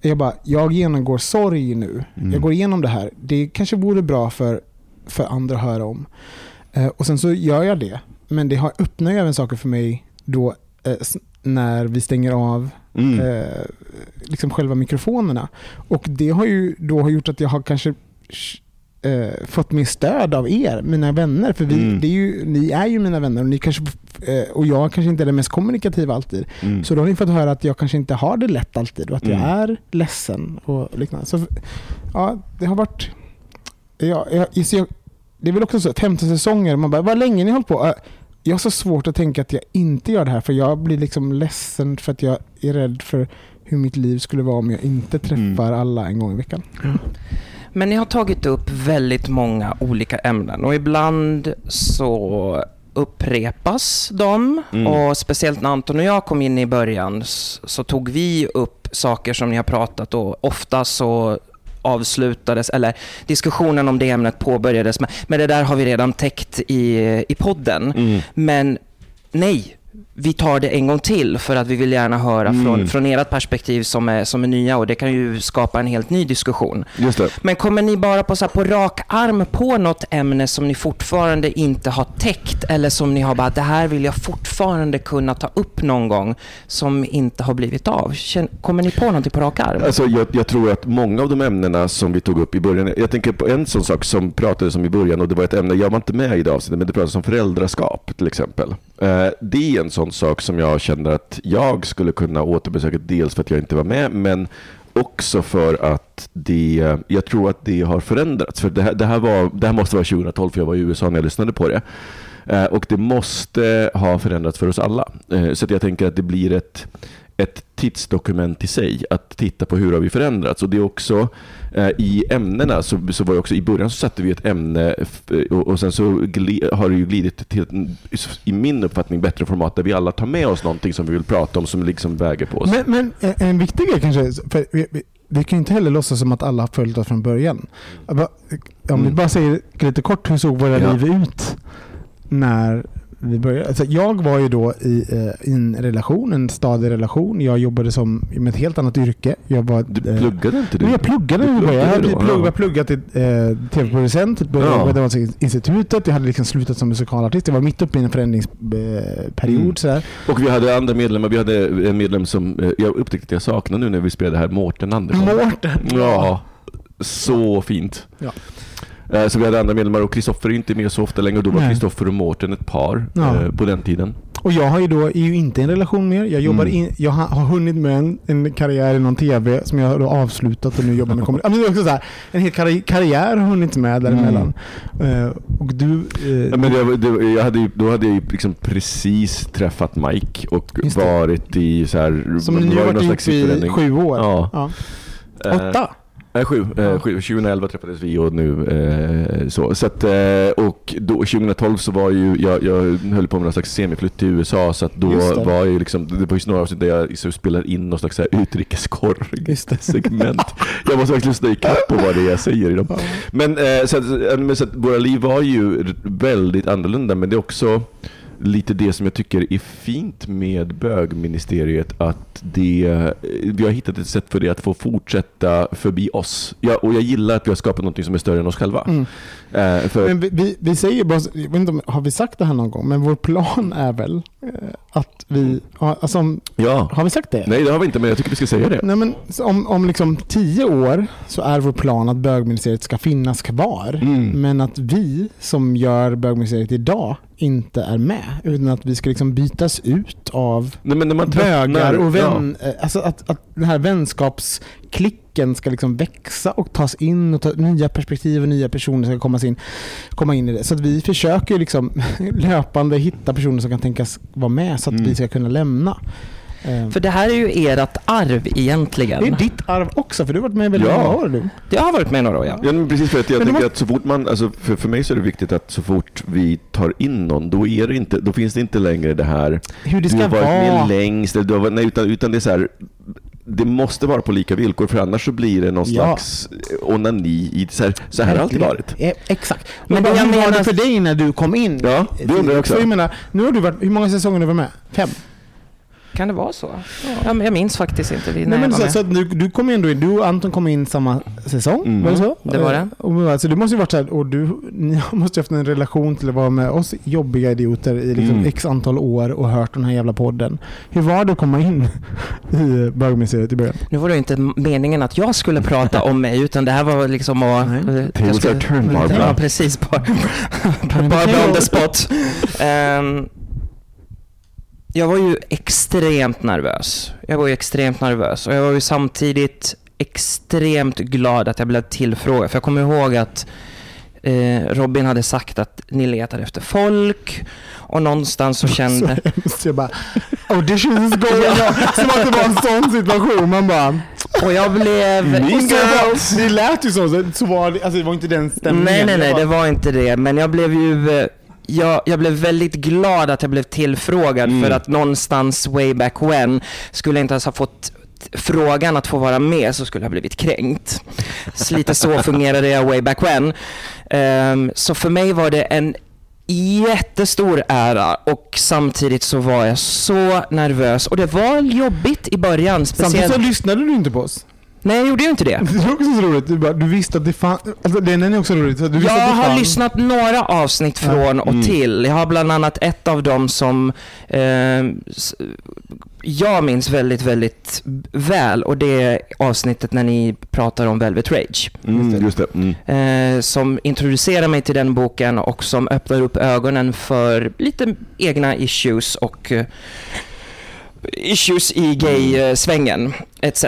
jag, bara, jag genomgår sorg nu. Mm. Jag går igenom det här. Det kanske vore bra för, för andra att höra om. Eh, och sen så gör jag det. Men det har öppnar ju även saker för mig då eh, när vi stänger av Mm. eh, liksom själva mikrofonerna. Och det har ju då gjort att jag har kanske eh, fått mer stöd av er, mina vänner. För vi, Mm. det är ju, ni är ju mina vänner och, ni kanske, eh, och jag kanske inte är den mest kommunikativa alltid. Mm. Så då har ni fått höra att jag kanske inte har det lätt alltid och att jag Mm. är ledsen och liknande. Så ja, det har varit... Ja, jag, så jag, det är väl också så, 15 säsonger, man bara, vad länge ni har hållit på? Jag har så svårt att tänka att jag inte gör det här för jag blir liksom ledsen för att jag är rädd för hur mitt liv skulle vara om jag inte träffar alla en gång i veckan. Men ni har tagit upp väldigt många olika ämnen och ibland så upprepas de Mm. och speciellt när Anton och jag kom in i början så tog vi upp saker som ni har pratat och ofta så avslutades, eller diskussionen om det ämnet påbörjades med, men det där har vi redan täckt i, i podden. Mm. Men nej, vi tar det en gång till för att vi vill gärna höra Mm. från, från ert perspektiv som är, som är nya och det kan ju skapa en helt ny diskussion. Men kommer ni bara på, så här, på rak arm på något ämne som ni fortfarande inte har täckt eller som ni har bara, det här vill jag fortfarande kunna ta upp någon gång som inte har blivit av? Kommer ni på någonting på rak arm? Alltså, jag, jag tror att många av de ämnena som vi tog upp i början, jag tänker på en sån sak som pratades om i början och det var ett ämne, jag var inte med i det avsnittet, men det pratades om föräldraskap till exempel. Eh, det är en sån sak som jag känner att jag skulle kunna återbesöka, dels för att jag inte var med, men också för att det, jag tror att det har förändrats. För det här, det här, var, det här måste vara 2012, för jag var i USA när jag lyssnade på det. Eh, och det måste ha förändrats för oss alla. Eh, så att jag tänker att det blir ett, ett tidsdokument i sig, att titta på hur har vi förändrats. Och det är också eh, i ämnena, så, så var det också i början så satte vi ett ämne f- och, och sen så har det ju glidit till ett, i min uppfattning, bättre format där vi alla tar med oss någonting som vi vill prata om som liksom väger på oss. Men, men en- en viktig grej kanske, för vi, vi, vi kan ju inte heller låtsas som att alla har följt oss från början. Om vi Mm. bara säger lite kort, hur såg våra Ja. liv ut när vi började? Alltså jag var ju då i, eh, i en relation, en stadig relation. Jag jobbade som, med ett helt annat yrke. Jag var, Du eh, pluggade inte du? Men jag pluggade Du början. Jag pluggade hade då, plugg, ja. pluggat till eh, tv-producent, började Ja. jobba på institutet. Jag hade liksom slutat som musikalartist. Jag var mitt uppe i en förändringsperiod. Mm. Sådär. Och vi hade andra medlemmar. Vi hade en medlem som eh, jag upptäckte att jag saknar nu när vi spelade här, Mårten Andersson. Mårten! Ja, så fint. Ja. Eh, Så vi hade andra medlemmar och Kristoffer är inte med så ofta längre då var. Kristoffer och Mårten ett par Ja. eh, på den tiden. Och jag har ju då, är ju inte en relation mer. Jag, jobbar Mm. in, jag har, hunnit med en, en karriär i någon TV som jag har avslutat och nu jobbar med komedi. Men det är också så här, en hel karri- karriär har hunnit med däremellan. Eh, och du... eh, Mm. Ja, men det, var- det, jag hade ju, då hade jag ju liksom precis träffat Mike och varit i så här... som var har varit ihop i sju år. Ja. Ja. Eh, Åtta? Nej, sju. Eh, Ja. sju. 2011 träffades vi och nu eh, så. så att, eh, och då, 2012 så var ju, jag, jag höll på med någon slags semiflytt till USA så att då var ju liksom, det var ju några avsnitt där jag så spelar in någon slags så här utrikeskorr Just det. segment. jag måste verkligen lyssna ikapp på vad det är jag säger i dem. Men, eh, så, att, men så att våra liv var ju väldigt annorlunda men det är också lite det som jag tycker är fint med bögministeriet att det, vi har hittat ett sätt för det att få fortsätta förbi oss. Ja, och jag gillar att vi har skapat något som är större än oss själva. Mm. Eh, för, Men vi, vi, vi säger bara, jag vet inte om, har vi sagt det här någon gång? Men vår plan är väl eh, att vi, alltså, ja. har vi sagt det? Nej det har vi inte men jag tycker vi ska säga det. Nej, men om, om liksom tio år så är vår plan att bögministeriet ska finnas kvar. Mm. Men att vi som gör bögministeriet idag inte är med. Utan att vi ska liksom bytas ut av Nej, men när man bögar och vän, eh, alltså att, att den här vänskapsklicken ska liksom växa och tas in och ta, nya perspektiv och nya personer ska komma in, komma in i det. Så att vi försöker liksom löpande hitta personer som kan tänkas vara med så att Mm. vi ska kunna lämna. Eh, För det här är ju ert arv egentligen. det är ditt arv också, för du har varit med i väldigt Ja. många år nu. Jag har varit med några år, ja. Ja, men precis för att jag Men tänker var- att så fort man, alltså för, för mig så är det viktigt att så fort vi tar in någon, då, är det inte, då finns det inte längre det här Hur det du ska har varit med vara. längst, eller du har, varit- nej, utan, utan det är så här, det måste vara på lika villkor för annars så blir det någon Ja. slags onani i så här, så här har det alltid varit. Eh, Exakt. Men Men hur var det för dig när du kom in? Ja, det undrar jag också. Jag menar, nu har du varit, hur många säsonger har du varit med? Fem? Kan det vara så? Ja, men jag minns faktiskt inte det Nej, när men jag var så, med. så att du, du kom in då, du och Anton kom in samma säsong, Mm. var det så? Det var det. Eh, Och, alltså, du måste ju varit så här, och du, ni måste ju haft en relation till att vara med oss jobbiga idioter i liksom Mm. x antal år och hört den här jävla podden. Hur var det att komma in i bögmuseet i början? Nu var det ju inte meningen att jag skulle prata om mig, utan det här var liksom att... Tables are turned, Barbara. Ja, precis. Bara, bara bra on the spot. Ehm, jag var ju extremt nervös. Jag var ju extremt nervös och jag var ju samtidigt extremt glad att jag blev tillfrågad. För jag kommer ihåg att eh, Robin hade sagt att ni letar efter folk och någonstans så kände... Så hemskt. Jag bara, audition is going on. Som att det var en sån situation. Man bara, Och jag blev... det lät ju så. så- var det, alltså det var inte den stämningen. Nej, nej, nej, det var inte det. Men jag blev ju... Jag, jag blev väldigt glad att jag blev tillfrågad Mm. för att någonstans way back when skulle jag inte ens ha fått frågan att få vara med så skulle jag ha blivit kränkt. Så lite så fungerade jag way back when. Ehm, så för mig var det en jättestor ära och samtidigt så var jag så nervös och det var jobbigt i början. Samtidigt Speciellt... så lyssnade du inte på oss. Nej, jag gjorde ju inte det. Det är också så roligt. Du, bara, du visste att det fanns... Alltså, den är också roligt. Du visste Jag att det har fanns. lyssnat några avsnitt från och till. Jag har bland annat ett av dem som eh, jag minns väldigt, väldigt väl och det är avsnittet när ni pratar om Velvet Rage. Mm, just det. Mm. Eh, som introducerar mig till den boken och som öppnar upp ögonen för lite egna issues och eh, issues i gay-svängen etc.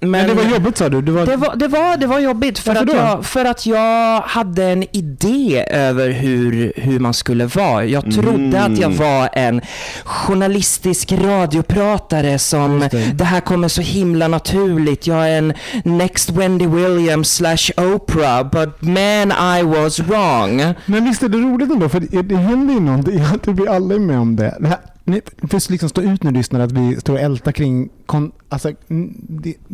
Men det var jobbigt sa du. Det var... Det var, det var, det var jobbigt för att, jag, för att jag hade en idé över hur, hur man skulle vara. Jag trodde att jag var en journalistisk radiopratare som det. det. här kommer så himla naturligt. Jag är en next Wendy Williams slash Oprah, but man I was wrong. Men visst är det roligt ändå? För det, det händer ju någonting. Jag tror vi alla är med om det. det här, får liksom stå ut nu lyssnare att vi står och ältar kring... Kon, alltså,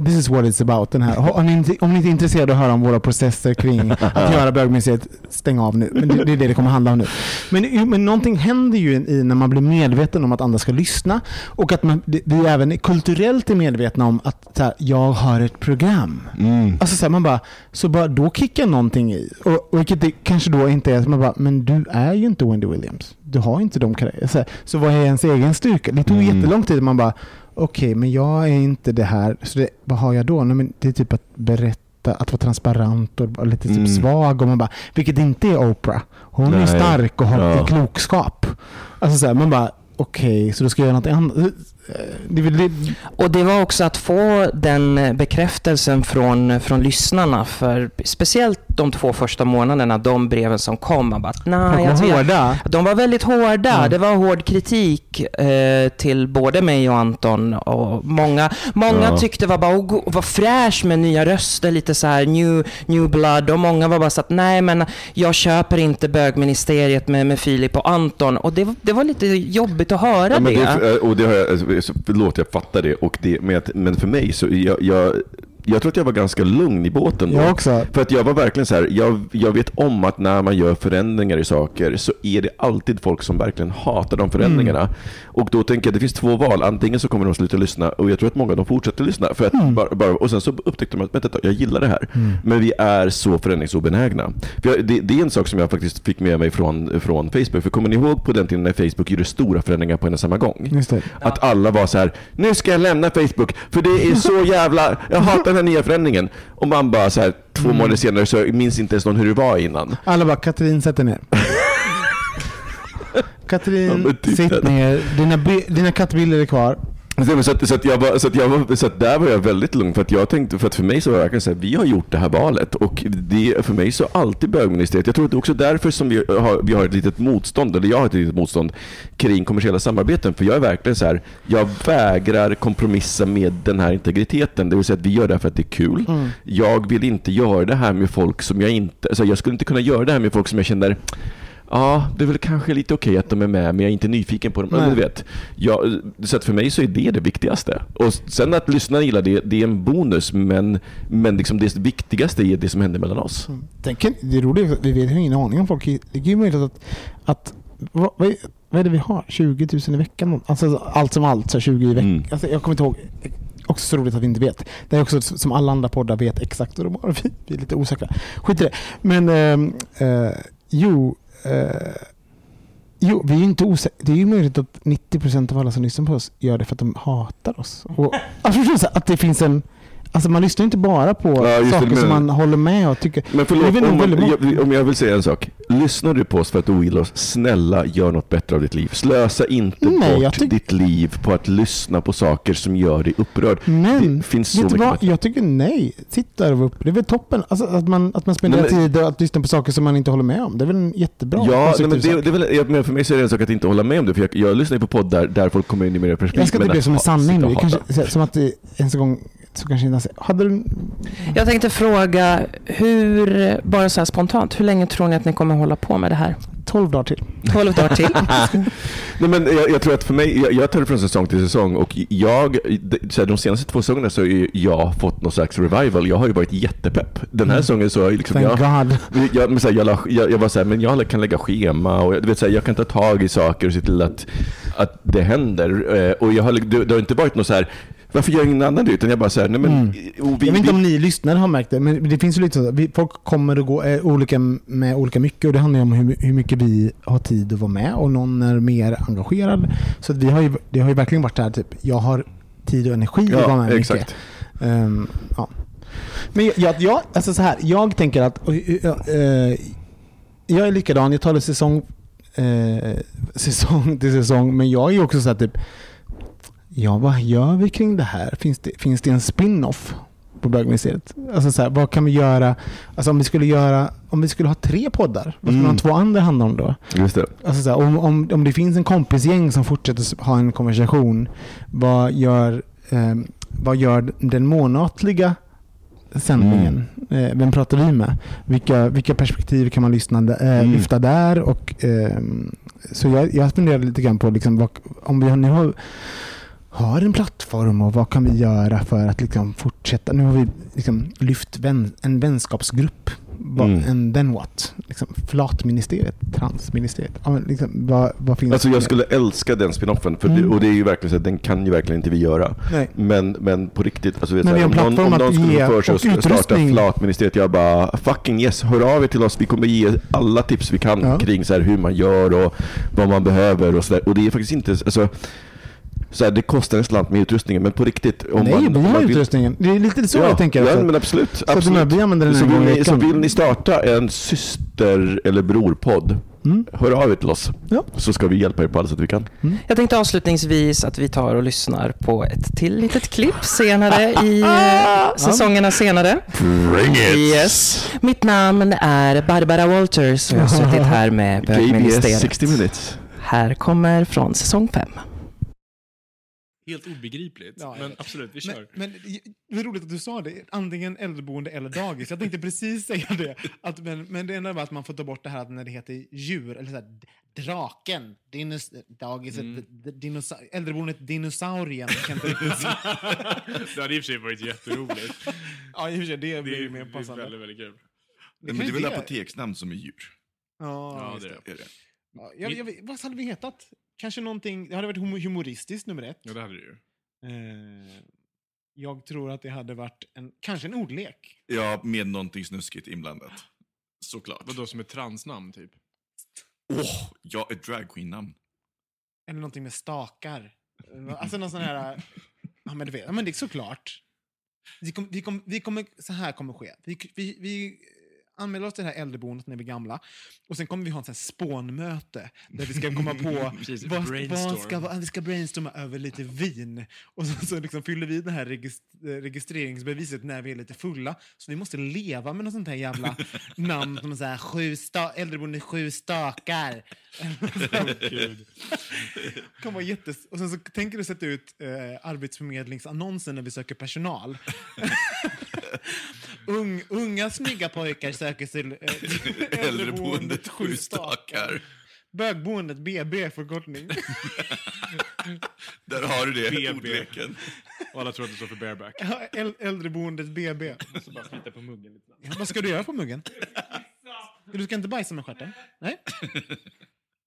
this is what it's about. Den här. Om, ni, inte- om ni inte är intresserade av att höra om våra processer kring att göra bögmuseet, stäng av nu. Men det, det är det det kommer handla om nu. Men, men någonting händer ju i när man blir medveten om att andra ska lyssna och att man, vi även kulturellt är medvetna om att här, jag har ett program. Mm. Alltså så här, man bara, så bara, då kickar någonting i. Och, och vilket det kanske då inte är, man bara, men du är ju inte Wendy Williams. Du har inte de. Så, så vad är ens egen styrka? Det tog Mm. jättelång tid. Man bara, okej, men jag är inte det här. Så det, vad har jag då? Nej, men det är typ att berätta, att vara transparent och lite typ Mm. svag. Och man bara, vilket inte är Oprah. Hon är Nej. stark och har Ja. klokskap. Alltså så här, man bara, okej, så då ska jag göra något annat. Det det, Och det var också att få den eh, bekräftelsen från, från lyssnarna för speciellt de två första månaderna, de breven som kom. Man bara, nej, alltså, var hårda. de var väldigt hårda. Ja. Det var hård kritik eh, till både mig och Anton. Och många många Ja. tyckte var bara, oh, go- vad fräsch med nya röster, lite så här new, new blood. Och många var bara så att, nej men jag köper inte bögministeriet med, med Filip och Anton. Och det, var- det var lite jobbigt att höra Ja, men det. då, och det har jag, alltså, så- förlåt, jag fattar det. Och det men, men för mig så, jag, jag, jag tror att jag var ganska lugn i båten då. Jag också. För att jag var verkligen så här, jag, jag vet om att när man gör förändringar i saker så är det alltid folk som verkligen hatar de förändringarna. Mm. Och då tänker jag att det finns två val. Antingen så kommer de sluta lyssna och jag tror att många av dem fortsätter lyssna. För att Mm. bara, bara, och sen så upptäckte de att vänta, jag gillar det här. Men vi är så förändringsobenägna. För jag, det, det är en sak som jag faktiskt fick med mig från, från Facebook. För kommer ni ihåg på den tiden när Facebook gjorde stora förändringar på en och samma gång? Att alla var så här, nu ska jag lämna Facebook för det är så jävla, jag hatar den här nya förändringen. Och man bara så här, två Mm. månader senare så minns inte ens någon hur det var innan. Alla bara, Katrin sätt dig ner. Ja, Katrin, typ sitt ner. Dina, dina kattbilder är kvar. Så, att, så, att jag var, så, att jag var, så att där var jag väldigt lugn för att jag tänkte, för att för mig så var det verkligen så här, vi har gjort det här valet och det, för mig så alltid bögministeriet, jag tror att det är också därför som vi har, vi har ett litet motstånd, eller jag har ett litet motstånd kring kommersiella samarbeten, för jag är verkligen så här, jag vägrar kompromissa med den här integriteten, det vill säga att vi gör det här för att det är kul. Jag vill inte göra det här med folk som jag inte, alltså jag skulle inte kunna göra det här med folk som jag känner Ja, det är väl kanske lite okej att de är med, men jag är inte nyfiken på dem. Men du vet, jag, så för mig så är det det viktigaste. Och sen att lyssnarna gillar det, det är en bonus, men, men liksom det viktigaste är det som händer mellan oss. Tänk, det är roligt, vi vet ju ingen aning om folk. Det är ju möjligt att, att vad, vad, är, vad är det vi har? 20 000 i veckan? Alltså allt som allt, så 20 i veckan. Mm. Alltså, jag kommer inte ihåg. Också så roligt att vi inte vet. Det är också som alla andra poddar vet exakt hur de har. Vi, vi är lite osäkra. Skit i det. Men ehm, eh, jo, eh, jo, vi är inte osäkra. Det är ju möjligt att 90% av alla som lyssnar på oss gör det för att de hatar oss. Och, alltså, att det finns en Alltså man lyssnar inte bara på Ja, det, saker men- som man håller med och tycker. Men Det förlåt, om, man, jag, om jag vill säga en sak. Lyssnar du på oss för att du ogillar oss, snälla gör något bättre av ditt liv. Slösa inte Nej, bort ditt liv på att lyssna på saker som gör dig upprörd. Men, det finns så mycket vad? Jag tycker nej. Sitt där och uppe. Det är väl toppen. Alltså, att, man, att man spenderar tid att lyssna på saker som man inte håller med om. Det är väl en jättebra Ja, nej, men det, det är väl, för mig så är det en sak att inte hålla med om det. För jag, jag lyssnar på poddar där folk kommer in i mer perspektiv. Jag ska inte bli som en sanning sitta nu. Kanske, som att det ens en gång så kanske inte Hade du... Jag tänkte fråga, hur, bara så här spontant, hur länge tror ni att ni kommer hålla på med det här? 12 dagar till. 12 dagar till. Nej, men jag, jag tror att för mig, jag, jag tar det från säsong till säsong och jag, så här, de senaste två säsongerna så har jag fått någon slags revival. Jag har ju varit jättepepp. Den här Mm. säsongen så har jag liksom, Thank jag, God. jag, men så här, jag, la- jag, jag var så här, men jag kan lägga schema och jag, du vet, så här, jag kan ta tag i saker och se till att, att det händer. Eh, Och jag har, det, det har inte varit något så här, varför gör ingen annan det? Utan jag bara så här, nej men... Mm. och vi, Jag vet inte om ni lyssnare har märkt det, men det finns ju lite så. Vi, folk kommer och går eh, olika med olika mycket och det handlar ju om hur, hur mycket vi har tid att vara med och någon är mer engagerad. Så vi har ju, det har ju verkligen varit det här typ, jag har tid och energi att vara med ja, mycket. exakt. Ehm, ja. Men jag, jag, alltså så här, jag tänker att och, eh, jag är likadan, jag tar det säsong, eh, säsong till säsong, men jag är ju också så här typ Ja, vad gör vi kring det här? Finns det, finns det en spin-off på bögministeriet? Alltså så här, vad kan vi göra? Alltså om vi skulle göra, om vi skulle ha tre poddar, vad skulle Mm. de två andra handla om då? Just det. Alltså så här, om, om, om det finns en kompisgäng som fortsätter ha en konversation, vad gör, eh, vad gör den månatliga sändningen? Eh, vem pratar vi med? Vilka, vilka perspektiv kan man lyssna, eh, Mm. lyfta där? Och, ehm, så jag, jag funderade lite grann på liksom, om vi har, nu har, har en plattform och vad kan vi göra för att liksom fortsätta? Nu har vi liksom lyft vän, en vänskapsgrupp. Mm. And then what? Liksom, flatministeriet, transministeriet. Ja, liksom, vad, vad finns Alltså det? jag skulle älska den spinoffen, för det, Mm. och det är ju verkligen så att den kan ju verkligen inte vi göra. Nej. Men, men på riktigt, alltså, vet Men här, en om någon, om någon skulle få för sig att starta. Flatministeriet, jag bara fucking yes, hör av er till oss. Vi kommer ge alla tips vi kan Ja. kring så hur man gör och vad man behöver och så där. Och det är faktiskt inte, alltså, så här, det kostar en slant med utrustningen, men på riktigt. Om Nej, man, vi har man vill- utrustningen. Det är lite så ja, jag tänker. Ja, men absolut. Så att absolut. här, vi använder den så, vill ni, så vill ni starta en syster eller brorpodd, Mm. hör av er till oss. Ja. Så ska vi hjälpa er på alla sätt vi kan. Jag tänkte avslutningsvis att vi tar och lyssnar på ett till litet klipp senare i säsongerna senare. Bring Yes. Mitt namn är Barbara Walters och jag har suttit här med KBS bögministeriet. 60 minutes. Här kommer från säsong 5. Helt obegripligt. Ja, men absolut, vi kör. Men, men det är roligt att du sa det. Antingen äldreboende eller dagis. Jag tänkte precis säga det. Att, men, men det enda var att man får ta bort det här att när det heter djur, eller så här, draken, dinos, dagiset, Mm. dinosa, äldreboendet dinosaurien. Det hade i och för sig varit jätteroligt. ja, i och för sig, det Det blir är, ju mer det är passande. väldigt, väldigt kul. Men det är väl apoteksnamn som är djur? Ja, Ja, det är det. det. Är det? Ja, jag, jag, vad hade vi hetat? Kanske någonting, det hade varit humo- humoristiskt nummer ett. Ja, det hade du ju. Eh, jag tror att det hade varit en, kanske en ordlek. Ja, med någonting snuskigt inblandat. Såklart. Vadå, som ett transnamn typ? Åh, ja, ett dragqueen-namn. Eller någonting med stakar. Alltså någon sån här... Ja men, du vet, ja, men det är såklart. Vi, kom, vi, kom, vi kommer, så här kommer ske. Vi, vi, vi anmäler oss till det här äldreboendet när vi är gamla. Och sen kommer vi ha en sån här spånmöte. Där vi ska komma på Precis, vad, vad ska, vad, vi ska brainstorma över lite vin. Och så, så liksom fyller vi det här eh, registreringsbeviset när vi är lite fulla. Så vi måste leva med något sånt här jävla namn som så här, sju sta, äldreboende sju stakar. Kan vara jättes... Och sen så tänker du sätta ut eh, arbetsförmedlingsannonsen när vi söker personal. Ung, unga snygga pojkar söker sig till eh, Äldreboendet Sju stakar. Bögboendet BB förkortning. Där har du det, BB. ordleken. Och alla tror att det står för bareback. Ja, äl- Äldreboendet BB. Så bara flytta på muggen lite. Ja, vad ska du göra på muggen? Du ska inte bajsa med stjärten? Nej?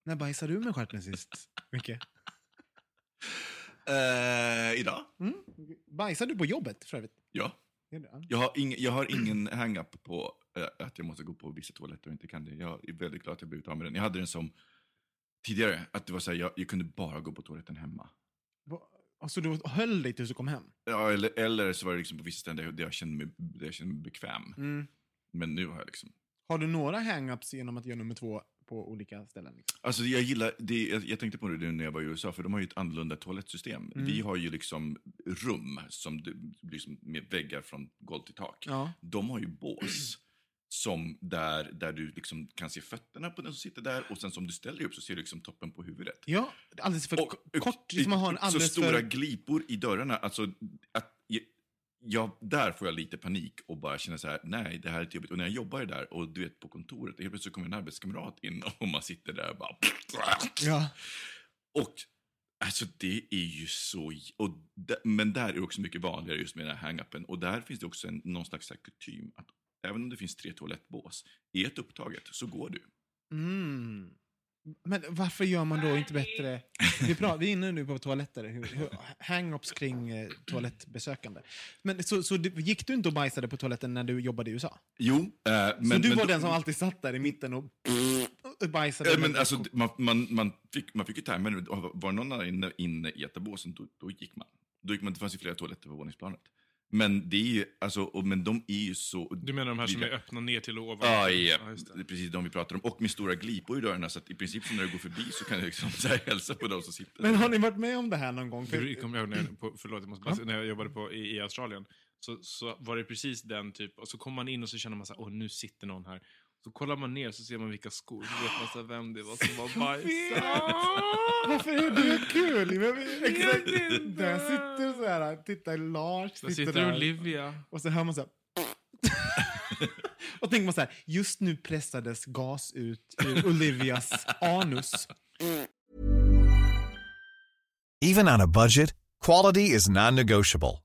När bajsade du med stjärten sist, Micke? Eh, idag? Mm? Bajsade du på jobbet för övrigt? Ja. Jag har, ing, jag har ingen hang-up på eh, att jag måste gå på vissa toaletter och inte kan det. Jag är väldigt glad att jag blivit av med den. Jag hade den som tidigare, att det var så här, jag, jag kunde bara gå på toaletten hemma. Va- Alltså du höll dig tills du kom hem? Ja, eller, eller så var det liksom på vissa ställen där jag, där jag, kände, mig, där jag kände mig bekväm. Mm. Men nu har jag liksom... Har du några hang-ups genom att göra nummer två på olika ställen? Liksom? Alltså jag gillar, det, jag, jag tänkte på det när jag var i USA, för de har ju ett annorlunda toalettsystem. Mm. Vi har ju liksom rum som liksom med väggar från golv till tak. Ja. De har ju bås. Som där, där du liksom kan se fötterna på den som sitter där och sen som du ställer dig upp så ser du liksom toppen på huvudet. Ja, alldeles för Och- ko- kort. Liksom man har en så alldeles stora för... glipor i dörrarna. Alltså, att, jag, ja, där får jag lite panik och bara känner så här, nej, det här är jobbigt. Och när jag jobbar där och du vet på kontoret, helt plötsligt kommer en arbetskamrat in och man sitter där och bara... Ja. Och alltså det är ju så... Och men där är det också mycket vanligare just med den här hang-upen. Och där finns det också en, någon slags kutym att även om det finns tre toalettbås, är ett upptaget så går du. Mm. Men varför gör man då inte bättre... Vi, pratar, vi är inne nu på toaletter, hang-ups kring eh, toalettbesökande. Men så, så du, gick du inte och bajsade på toaletten när du jobbade i USA? Jo, eh, men... så du men var då- den som alltid satt där i mitten och bajsade? Eh, Men alltså, man, man, man, fick, man fick ju tajma det. Var någon annan inne, inne i etabåsen, då, då gick man. Då gick man. Det fanns ju flera toaletter på våningsplanet. Men det är ju, alltså, och, men de är ju så... Du menar de här som är öppna ner till och ovan? Ja, ja. just det är precis de vi pratar om. Och med stora glipor i dörrarna, så att i princip så när du går förbi så kan du liksom så här, hälsa på de som sitter Men har ni varit med om det här någon gång? Det kommer jag när, på, förlåt, jag måste bara, Ja. när jag jobbade på, i, i Australien. Så, så var det precis den typ, och så kommer man in och så känner man så här, åh nu sitter någon här. Så kollar man ner så ser man vilka skor, så vet man så vem det var som var bajsat. Varför är det kul? Exakt. Där sitter så här, titta Lars Där sitter Olivia. Och så hör man så här. och tänker man så här, just nu pressades gas ut ur Olivias anus. Even on a budget, quality is non-negotiable.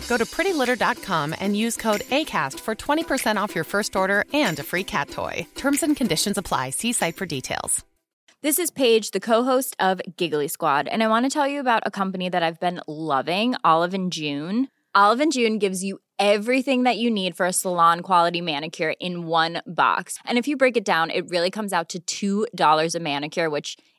Go to prettylitter.com and use code ACAST for 20% off your first order and a free cat toy. Terms and conditions apply. See site for details. This is Paige, the co-host of Giggly Squad, and I want to tell you about a company that I've been loving, Olive and June. Olive and June gives you everything that you need for a salon quality manicure in one box. And if you break it down, it really comes out to $2 a manicure, which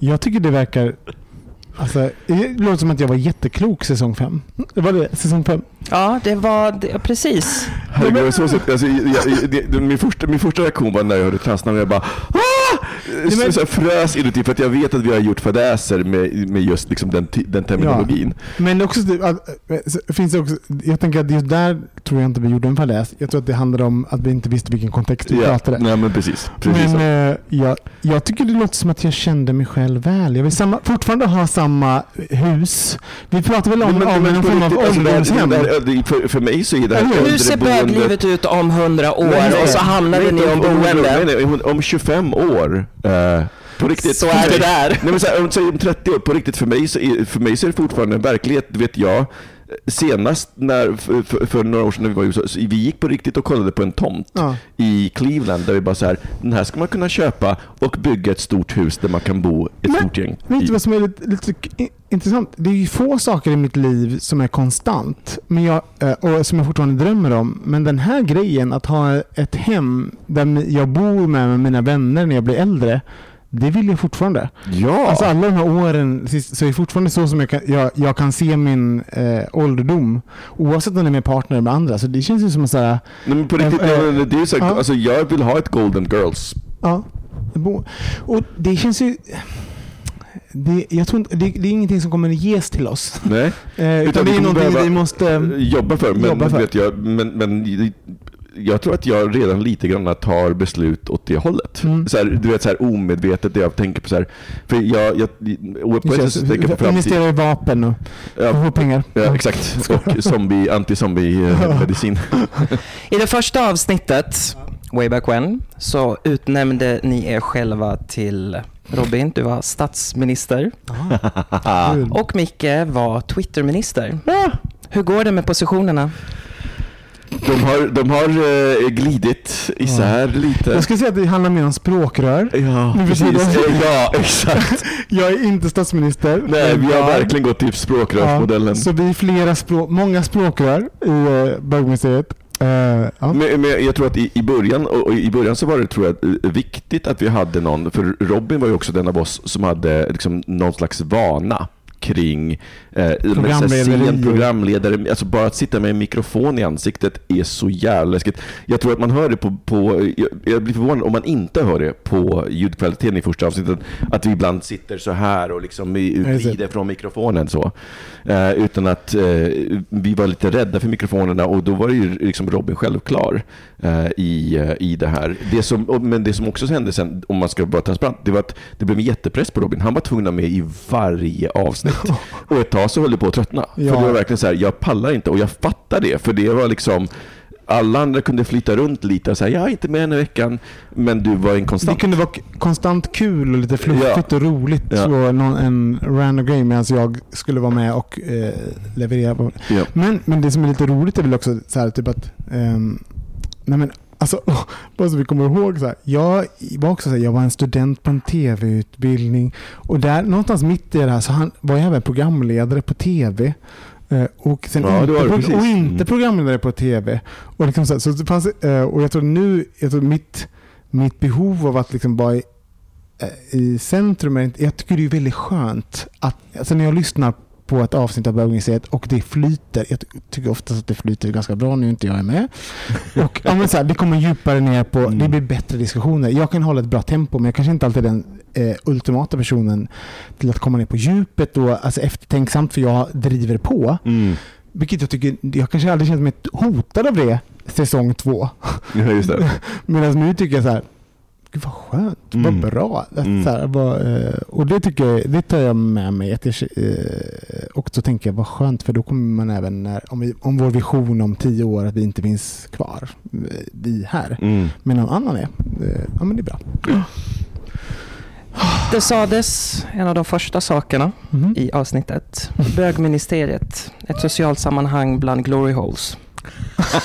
Jag tycker det verkar... Alltså, det låter som att jag var jätteklok säsong fem. Det var det, säsong fem. Ja, det var det, precis. Herregud, så, så, alltså, jag, jag, det, det, min, första, min första reaktion var när jag hörde klassnamn, jag bara ah! så, frös inuti för att jag vet att vi har gjort fadäser med, med just liksom den, den terminologin. Men också, att, äh, så finns det också, jag tänker att just där tror jag inte vi gjorde en fadäs. Jag tror att det handlade om att vi inte visste vilken kontext vi Ja, pratade. nej men precis. precis. Men eh, jag, jag tycker det låter som att jag kände mig själv väl. Jag vill samma, fortfarande ha samma hus. Vi pratar väl om, Men- men- om men på form av alltså, ålderdomshem? för, för mig så är det här Hur ser böglivet ut om hundra år Nej, och så hamnade nej, ni om boende? Om 25 år. Eh, på riktigt. Så är det där. Nej, men så här, om 30 år, på riktigt för mig, så är, för mig så är det fortfarande en verklighet, vet jag. Senast när, för, för, några år sedan när vi var i USA, vi gick på riktigt och kollade på en tomt Ja. i Cleveland där vi bara så här, den här ska man kunna köpa och bygga ett stort hus där man kan bo ett stort gäng. Vet du vad som är lite, lite intressant? Det är ju få saker i mitt liv som är konstant men jag, eh, och som jag fortfarande drömmer om. Men den här grejen, att ha ett hem där jag bor med mina vänner när jag blir äldre. Det vill jag fortfarande. Ja. Alltså alla de här åren så är det fortfarande så som jag kan, jag, jag kan se min eh, ålderdom. Oavsett om det är med partner eller med andra. Så det känns ju som en sån här... Nej, men på riktigt, eh, nej, men det är så här, ja. alltså, jag vill ha ett Golden Girls. Ja. Och det känns ju... Det, jag tror inte, det, det är ingenting som kommer att ges till oss. Nej. Eh, utan det är någonting vi måste jobba för. Men, jobba för. Vet jag, men, men jag tror att jag redan lite grann tar beslut åt det hållet. Mm. Så här, du vet så här omedvetet, det jag tänker på så här, för jag, jag på ett sätt tänker på. Investera i vapen och Ja. få pengar. Ja, exakt. Och zombie, anti-zombie-medicin. I det första avsnittet, way back when, så utnämnde ni er själva till Robin, du var statsminister. Kul. Och Micke var Twitterminister. Hur går det med positionerna? De har, de har eh, glidit isär lite. Jag skulle säga att det handlar mer om språkrör. Ja, Nu för precis. tiden. Ja, exakt. Jag är inte statsminister. Nej, men vi har jag- verkligen gått till språkrörsmodellen. Så vi är flera språk, många språkrör i uh, bögmuseet. Eh, ja. Men, men jag tror att i, i, början, och, och i början så var det tror jag, eh, viktigt att vi hade någon, för Robin var ju också den av oss som hade liksom, någon slags vana kring eh, Programlederi. scen, programledare. Alltså bara att sitta med en mikrofon i ansiktet är så jävla läskigt. Jag tror att man hör det på, på jag, jag blir förvånad om man inte hör det på ljudkvaliteten i första avsnittet, att vi ibland sitter så här och liksom vrider från mikrofonen så. Eh, utan att eh, vi var lite rädda för mikrofonerna och då var det ju liksom Robin självklar eh, i, eh, i det här. Det som, men det som också hände sen, om man ska vara transparent, det var att det blev en jättepress på Robin. Han var tvungen att med i varje avsnitt. och ett tag så höll det på att tröttna. Ja. För det var verkligen så här, jag pallar inte och jag fattar det. För det var liksom alla andra kunde flytta runt lite och säga jag är inte med den här veckan, men du var en Det konstant. kunde vara konstant kul och lite fluffigt och roligt. Ja. Så någon, en random grej medan jag skulle vara med och eh, leverera. På. Ja. Men, men det som är lite roligt är väl också så här, typ att ehm, nej men, alltså, bara så vi kommer ihåg. Så här, jag var också så här, jag var en student på en tv-utbildning och där någonstans mitt i det här så han var jag även programledare på tv. Eh, Och, sen Ja, inte, precis. och inte Mm. programledare på tv. Och, liksom så, här, så fanns, eh, och jag tror nu, jag tror mitt, mitt behov av att liksom vara i, eh, i centrum, jag tycker det är väldigt skönt att, alltså när jag lyssnar på ett avsnitt av Bögmuseet och det flyter, jag ty- tycker oftast att det flyter ganska bra när inte jag är med. Och, ja, men så här, det kommer djupare ner på, Mm. det blir bättre diskussioner. Jag kan hålla ett bra tempo men jag kanske inte alltid är den eh, ultimata personen till att komma ner på djupet och alltså, eftertänksamt för jag driver på. Mm. Vilket jag tycker, jag kanske aldrig känt mig hotad av det säsong två. Ja. Medan nu tycker jag så här, gud vad skönt, Mm. vad bra. Att Mm. Så här, vad, eh, och det tycker jag, det tar jag med mig. Att jag, eh, och så tänker jag vad skönt för då kommer man även, när, om, vi, om vår vision om tio år att vi inte finns kvar, eh, vi här. Mm. Men någon annan är, ja men det är bra. Det sades, en av de första sakerna Mhm. i avsnittet, bögministeriet, ett socialt sammanhang bland glory holes.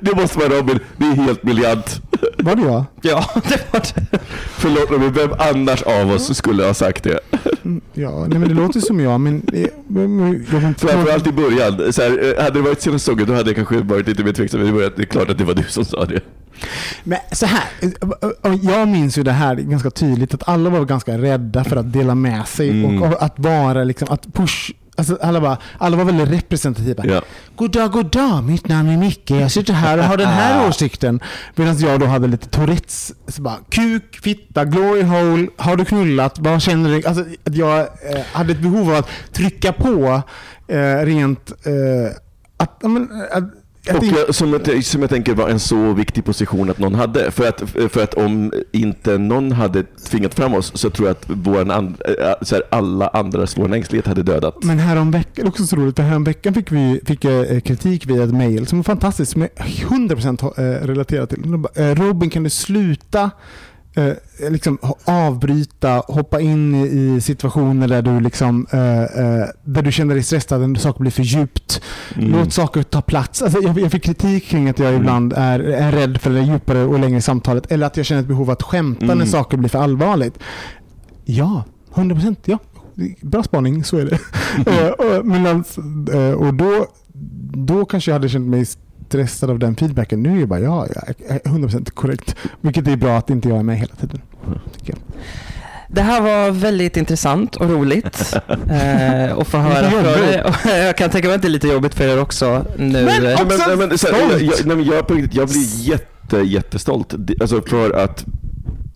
Det måste vara Robin, det är helt briljant. Var det jag? Ja, det var det. Förlåt Robin, vem annars av oss skulle ha sagt det? Ja, nej, men det låter som jag, men eh, Framförallt i början. Så här, eh, hade det varit senaste säsongen då hade jag kanske varit lite mer tveksam. Men det är klart att det var du som sa det. Men så här, eh, jag minns ju det här ganska tydligt att alla var ganska rädda för att dela med sig Mm. och att vara liksom, att push Alltså alla, bara, alla var väldigt representativa. Ja. God dag, god dag, mitt namn är Micke. Jag sitter här och har den här åsikten. Medan jag då hade lite Tourettes. Så bara, kuk, fitta, glory hole, har du knullat, vad känner du? Alltså, att jag eh, hade ett behov av att trycka på eh, rent... Eh, att, men, att Och jag, som, jag, som jag tänker var en så viktig position att någon hade. För att, för att om inte någon hade tvingat fram oss så tror jag att våran and, äh, så här, alla andras vår ängslighet hade dödat. Men häromveckan, också så roligt, för häromveckan fick vi fick jag, eh, kritik via ett mail som var fantastiskt, som jag 100% ha- eh, relaterar till. Eh, Robin, kan du sluta eh, liksom avbryta, hoppa in i, situationer där du, liksom, eh, eh, där du känner dig stressad, när saker blir för djupt. Mm. Låt saker ta plats. Alltså, jag, jag fick kritik kring att jag ibland är, är rädd för det djupare och längre samtalet, eller att jag känner ett behov av att skämta Mm. när saker blir för allvarligt. Ja, 100% ja. Bra spaning, så är det. Eh, och, medans, eh, och då, då kanske jag hade känt mig stressad av den feedbacken. Nu är det bara ja, jag är 100% korrekt. Vilket är bra att inte jag är med hela tiden. Jag. Det här var väldigt intressant och roligt eh, att få höra från. Och Jag kan tänka mig att det är lite jobbigt för er också nu. Men också men, nej, men, så jag, jag, nej, men jag, jag blir jätte, jättestolt. Alltså för att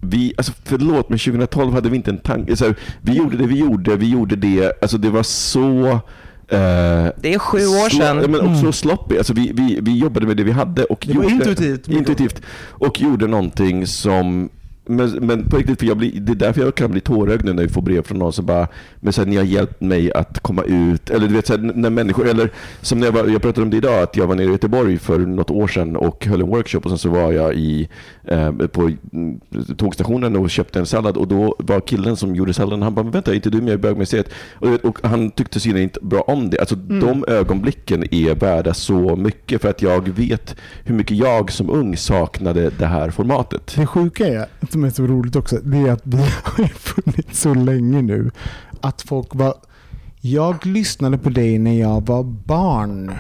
vi, alltså förlåt, men 2012 hade vi inte en tanke. Så här, vi gjorde det vi gjorde, vi gjorde det. Alltså det var så Det är sju år sedan. Men också Mm. sloppy. Alltså vi, vi, vi jobbade med det vi hade och Det var gjorde, intuitivt. intuitivt. Och gjorde någonting som men, men på riktigt, för jag blir, det är därför jag kan bli tårögd nu när vi får brev från någon som bara men så här, ni har hjälpt mig att komma ut. Eller du vet, så här, när människor, eller som när jag, var, jag pratade om det idag, att jag var nere i Göteborg för något år sedan och höll en workshop och sen så var jag i, eh, på mm, tågstationen och köpte en sallad och då var killen som gjorde salladen, han bara, men vänta, är inte du med i bögmuseet? Och, vet, och han tyckte synen inte bra om det. Alltså Mm. de ögonblicken är värda så mycket för att jag vet hur mycket jag som ung saknade det här formatet. Det sjuka är, som är så roligt också, det är att vi har funnits så länge nu. Att folk var... Jag lyssnade på dig när jag var barn.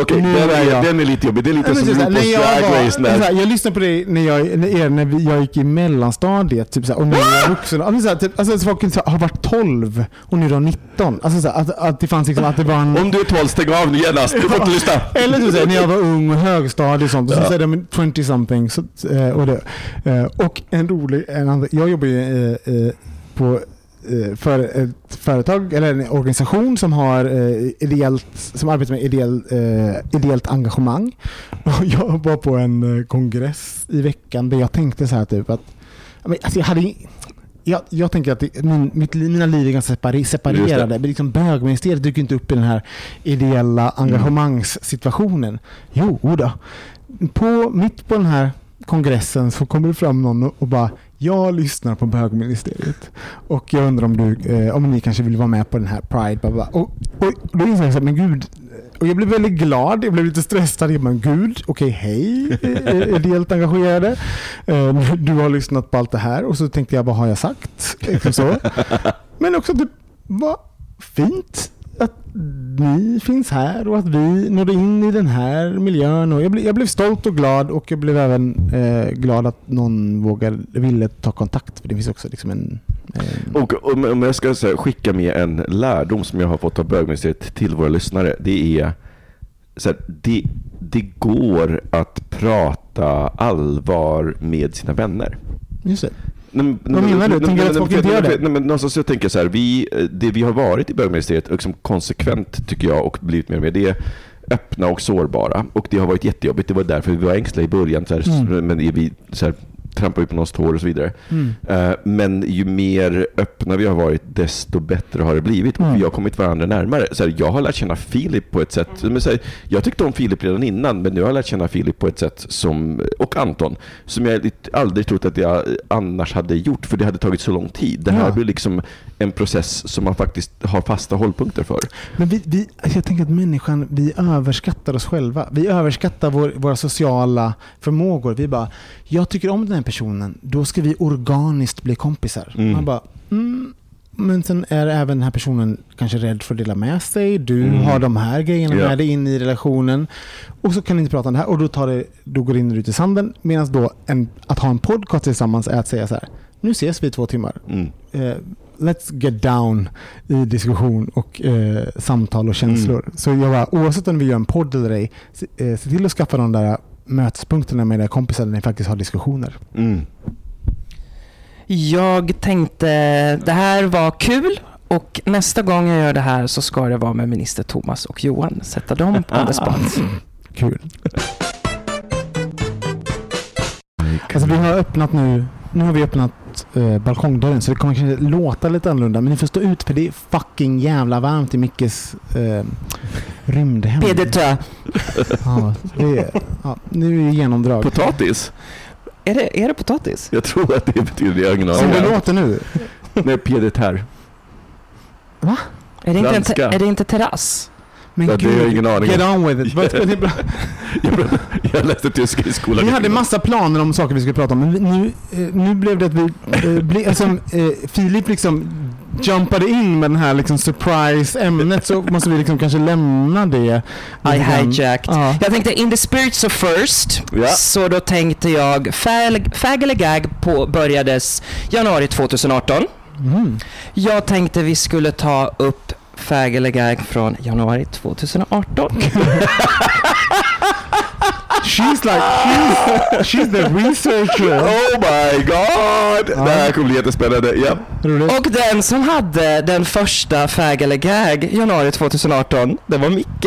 Okej, nu den, är den är lite jobbig. Det är lite som RuPaul's jag, Drag Race. När, här, jag lyssnade på dig när jag, när, när vi, jag gick i mellanstadiet typ så här, och nu är jag vuxen. Alltså, så här, typ, alltså, så folk så här, har varit 12 och nu är de 19. Alltså, så här, att, att det fanns liksom, att det var en... Om du är 12, stäng av nu genast. Du får inte lyssna. Eller så säger när jag var ung och högstadie och sånt. Och så Ja. säger de 20 something. Så, eh, och, det, eh, och en rolig, en annan, jag jobbar ju eh, på för ett företag eller en organisation som har eh, ideellt, som arbetar med ideell, eh, ideellt engagemang. Och jag var på en eh, kongress i veckan där jag tänkte så här typ att alltså jag hade jag, jag tänker att det, min, mitt, mina liv är ganska separe, separerade. Men liksom bögministeriet dyker inte upp i den här ideella engagemangssituationen. Jo då. På, mitt på den här kongressen så kommer det fram någon och bara jag lyssnar på bögministeriet och jag undrar om, du, eh, om ni kanske vill vara med på den här Pride. Bla bla. Och, och, och då insåg jag så här, men gud. Eh, och jag blev väldigt glad, jag blev lite stressad. Jag bara, gud, okej, hej, eh, eh, ideellt engagerade. Eh, Du har lyssnat på allt det här och så tänkte jag, vad har jag sagt? Liksom så. Men också, typ, vad fint att ni finns här och att vi nådde in i den här miljön. Och jag, blev, jag blev stolt och glad och jag blev även eh, glad att någon vågade, ville ta kontakt. För det finns också liksom en... en Och om, jag ska här, skicka med en lärdom som jag har fått av bögministeriet till våra lyssnare. Det är så här, det, det går att prata allvar med sina vänner. just det. Men- Vad menar du? Tänker du att folk inte gör det? Nej, men någonstans så tänker jag så här, vi, det vi har varit i bögministeriet, liksom konsekvent tycker jag, och blivit mer och mer, det är öppna och sårbara. Och det har varit jättejobbigt. Det var därför vi var ängsliga i början. Så här, Mm. Men är vi så här, trampar vi på någons tår och så vidare. Mm. Eh, Men ju mer öppna vi har varit, desto bättre har det blivit. Mm. Vi har kommit varandra närmare. Så här, jag har lärt känna Filip på ett sätt, men så här, jag tyckte om Filip redan innan, men nu har jag lärt känna Filip på ett sätt som, och Anton, som jag aldrig trott att jag annars hade gjort, för det hade tagit så lång tid. Det här Ja. blir liksom en process som man faktiskt har fasta hållpunkter för. Men vi, vi, jag tänker att människan, vi överskattar oss själva. Vi överskattar vår, våra sociala förmågor. Vi bara, jag tycker om den här personen, då ska vi organiskt bli kompisar. Mm. Man bara, mm, men sen är även den här personen kanske rädd för att dela med sig. Du Mm. har de här grejerna Ja. med dig in i relationen. Och så kan ni inte prata om det här och då, tar det, då går det in och ut i sanden. Medan då en, att ha en podcast tillsammans är att säga så här, nu ses vi i två timmar Mm. eh, let's get down i diskussion och eh, samtal och känslor. Mm. Så jag bara, oavsett om vi gör en podd eller ej, se, eh, se till att skaffa de där mötespunkterna med era kompisar där ni faktiskt har diskussioner. Mm. Jag tänkte, det här var kul och nästa gång jag gör det här så ska det vara med minister Thomas och Johan. Sätta dem on the spot. Kul. Alltså vi har öppnat nu, nu har vi öppnat eh, balkongdörren så det kommer kanske låta lite annorlunda men ni får stå ut för det är fucking jävla varmt i Mickes eh, rymdhem. PDT. Ja, det är, ja, nu är det genomdrag. Potatis? Är det, är det potatis? Jag tror att det betyder det. Jag Som det låter nu. Nej, piedetär. Är det inte, är det inte terrass? Men Ja, det har gud, ingen aning get on with it. Det- Jag, läste tyska i skolan. Vi hade massa planer om saker vi skulle prata om, men nu, eh, nu blev det att vi... Eh, ble, alltså, eh, Filip liksom jumpade in med den här liksom surprise-ämnet så måste vi liksom kanske lämna det. I hijacked. Ja. Jag tänkte in the spirits of first, Ja. så då tänkte jag Fag eller Gag påbörjades januari 2018. Mm. Jag tänkte vi skulle ta upp Fag eller Gag från januari 2018. She's like, she's, she's the researcher. Oh my god! Det här kommer bli jättespännande. Ja. Och den som hade den första Fag eller Gag i januari 2018, det var Micke.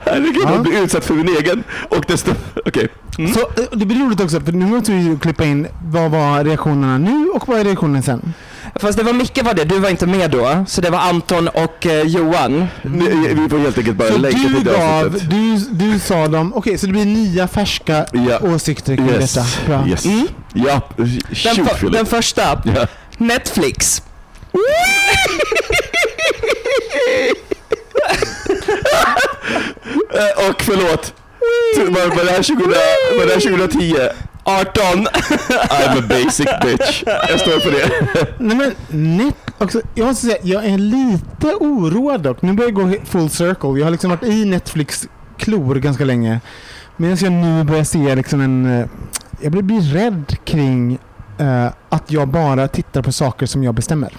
Herregud, jag blir utsatt för min egen. Och desto... Okej. Så eh, det blir roligt också, för nu måste vi klippa in vad var reaktionerna nu och vad är reaktionen sen? Fast det var Micke var det, du var inte med då. Så det var Anton och eh, Johan. Vi, vi får helt enkelt bara Så länka till du det gav, avsnittet. du, du sa dem, okej så det blir nya färska Ja. åsikter kring Yes. detta. Bra. Yes. Mm. Ja, Den, shoot för, Philip. den första, Ja. Netflix. Eh, Och förlåt. Var, var, det här 2000, var det här 2010? 18. I'm a basic bitch. Jag står för det. Nej men net, också, jag måste säga, jag är lite oroad dock. Nu börjar jag gå full circle. Jag har liksom varit i Netflix klor ganska länge. Medan jag nu börjar se liksom en... eh, Jag blir, blir rädd kring eh, att jag bara tittar på saker som jag bestämmer.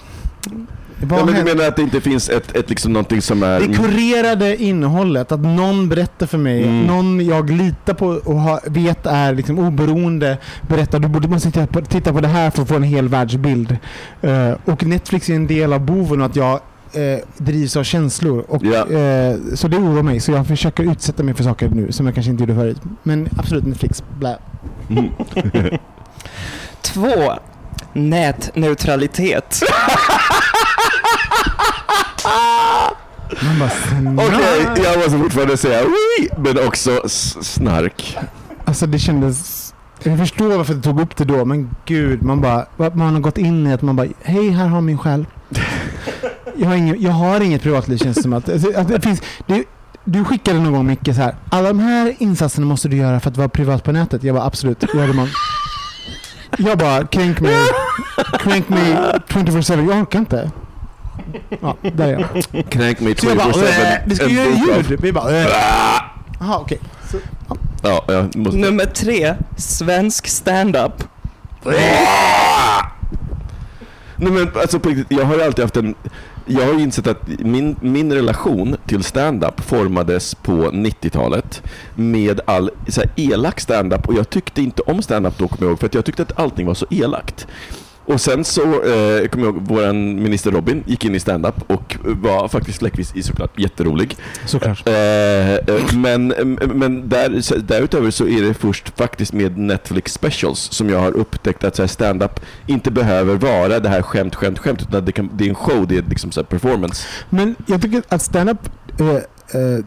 Vad Ja, men du menar att det inte finns ett, ett liksom någonting som är... Det kurerade innehållet, att någon berättar för mig, Mm. någon jag litar på och har, vet är liksom oberoende, berättar du borde man titta på, titta på det här för att få en hel världsbild. Eh, och Netflix är en del av boven och att jag eh, drivs av känslor. Och, Ja. eh, så det oroar mig, så jag försöker utsätta mig för saker nu som jag kanske inte gjorde förut. Men absolut Netflix, blä. Mm. Två, nätneutralitet. Okej, jag måste fortfarande säga oui, men också snark. Alltså det kändes... Jag förstår varför du tog upp det då, men gud, man bara... Man har gått in i att man bara, hej, här har min själ. Jag har, ingen, jag har inget privatliv känns det som att, alltså, att det finns... Det, du skickade någon gång Micke så här, alla de här insatserna måste du göra för att vara privat på nätet. Jag bara absolut, gör det man. Jag bara, kränk mig. Kränk mig 24-7, jag orkar inte. Ja, där är jag. Kränk mig Så jag bara, 24/7. "Äh, vi ska En göra ljud. Vi bara, äh. Jaha okej. Så- Ja, jag måste... Nummer tre, svensk stand-up. Nej men alltså på riktigt, jag har ju alltid haft en... Jag har ju insett att min, min relation till stand-up formades på 90-talet med all så här, elak stand-up och jag tyckte inte om stand-up då kommer jag ihåg för att jag tyckte att allting var så elakt. Och sen så eh, kommer jag ihåg, våran minister Robin gick in i stand-up och var faktiskt läckvis i såklart jätterolig. Såklart. Eh, eh, men men där, så, därutöver så är det först faktiskt med Netflix specials som jag har upptäckt att stand-up inte behöver vara det här skämt, skämt, skämt utan det, kan, det är en show, det är liksom så performance. Men jag tycker att stand-up, eh, eh,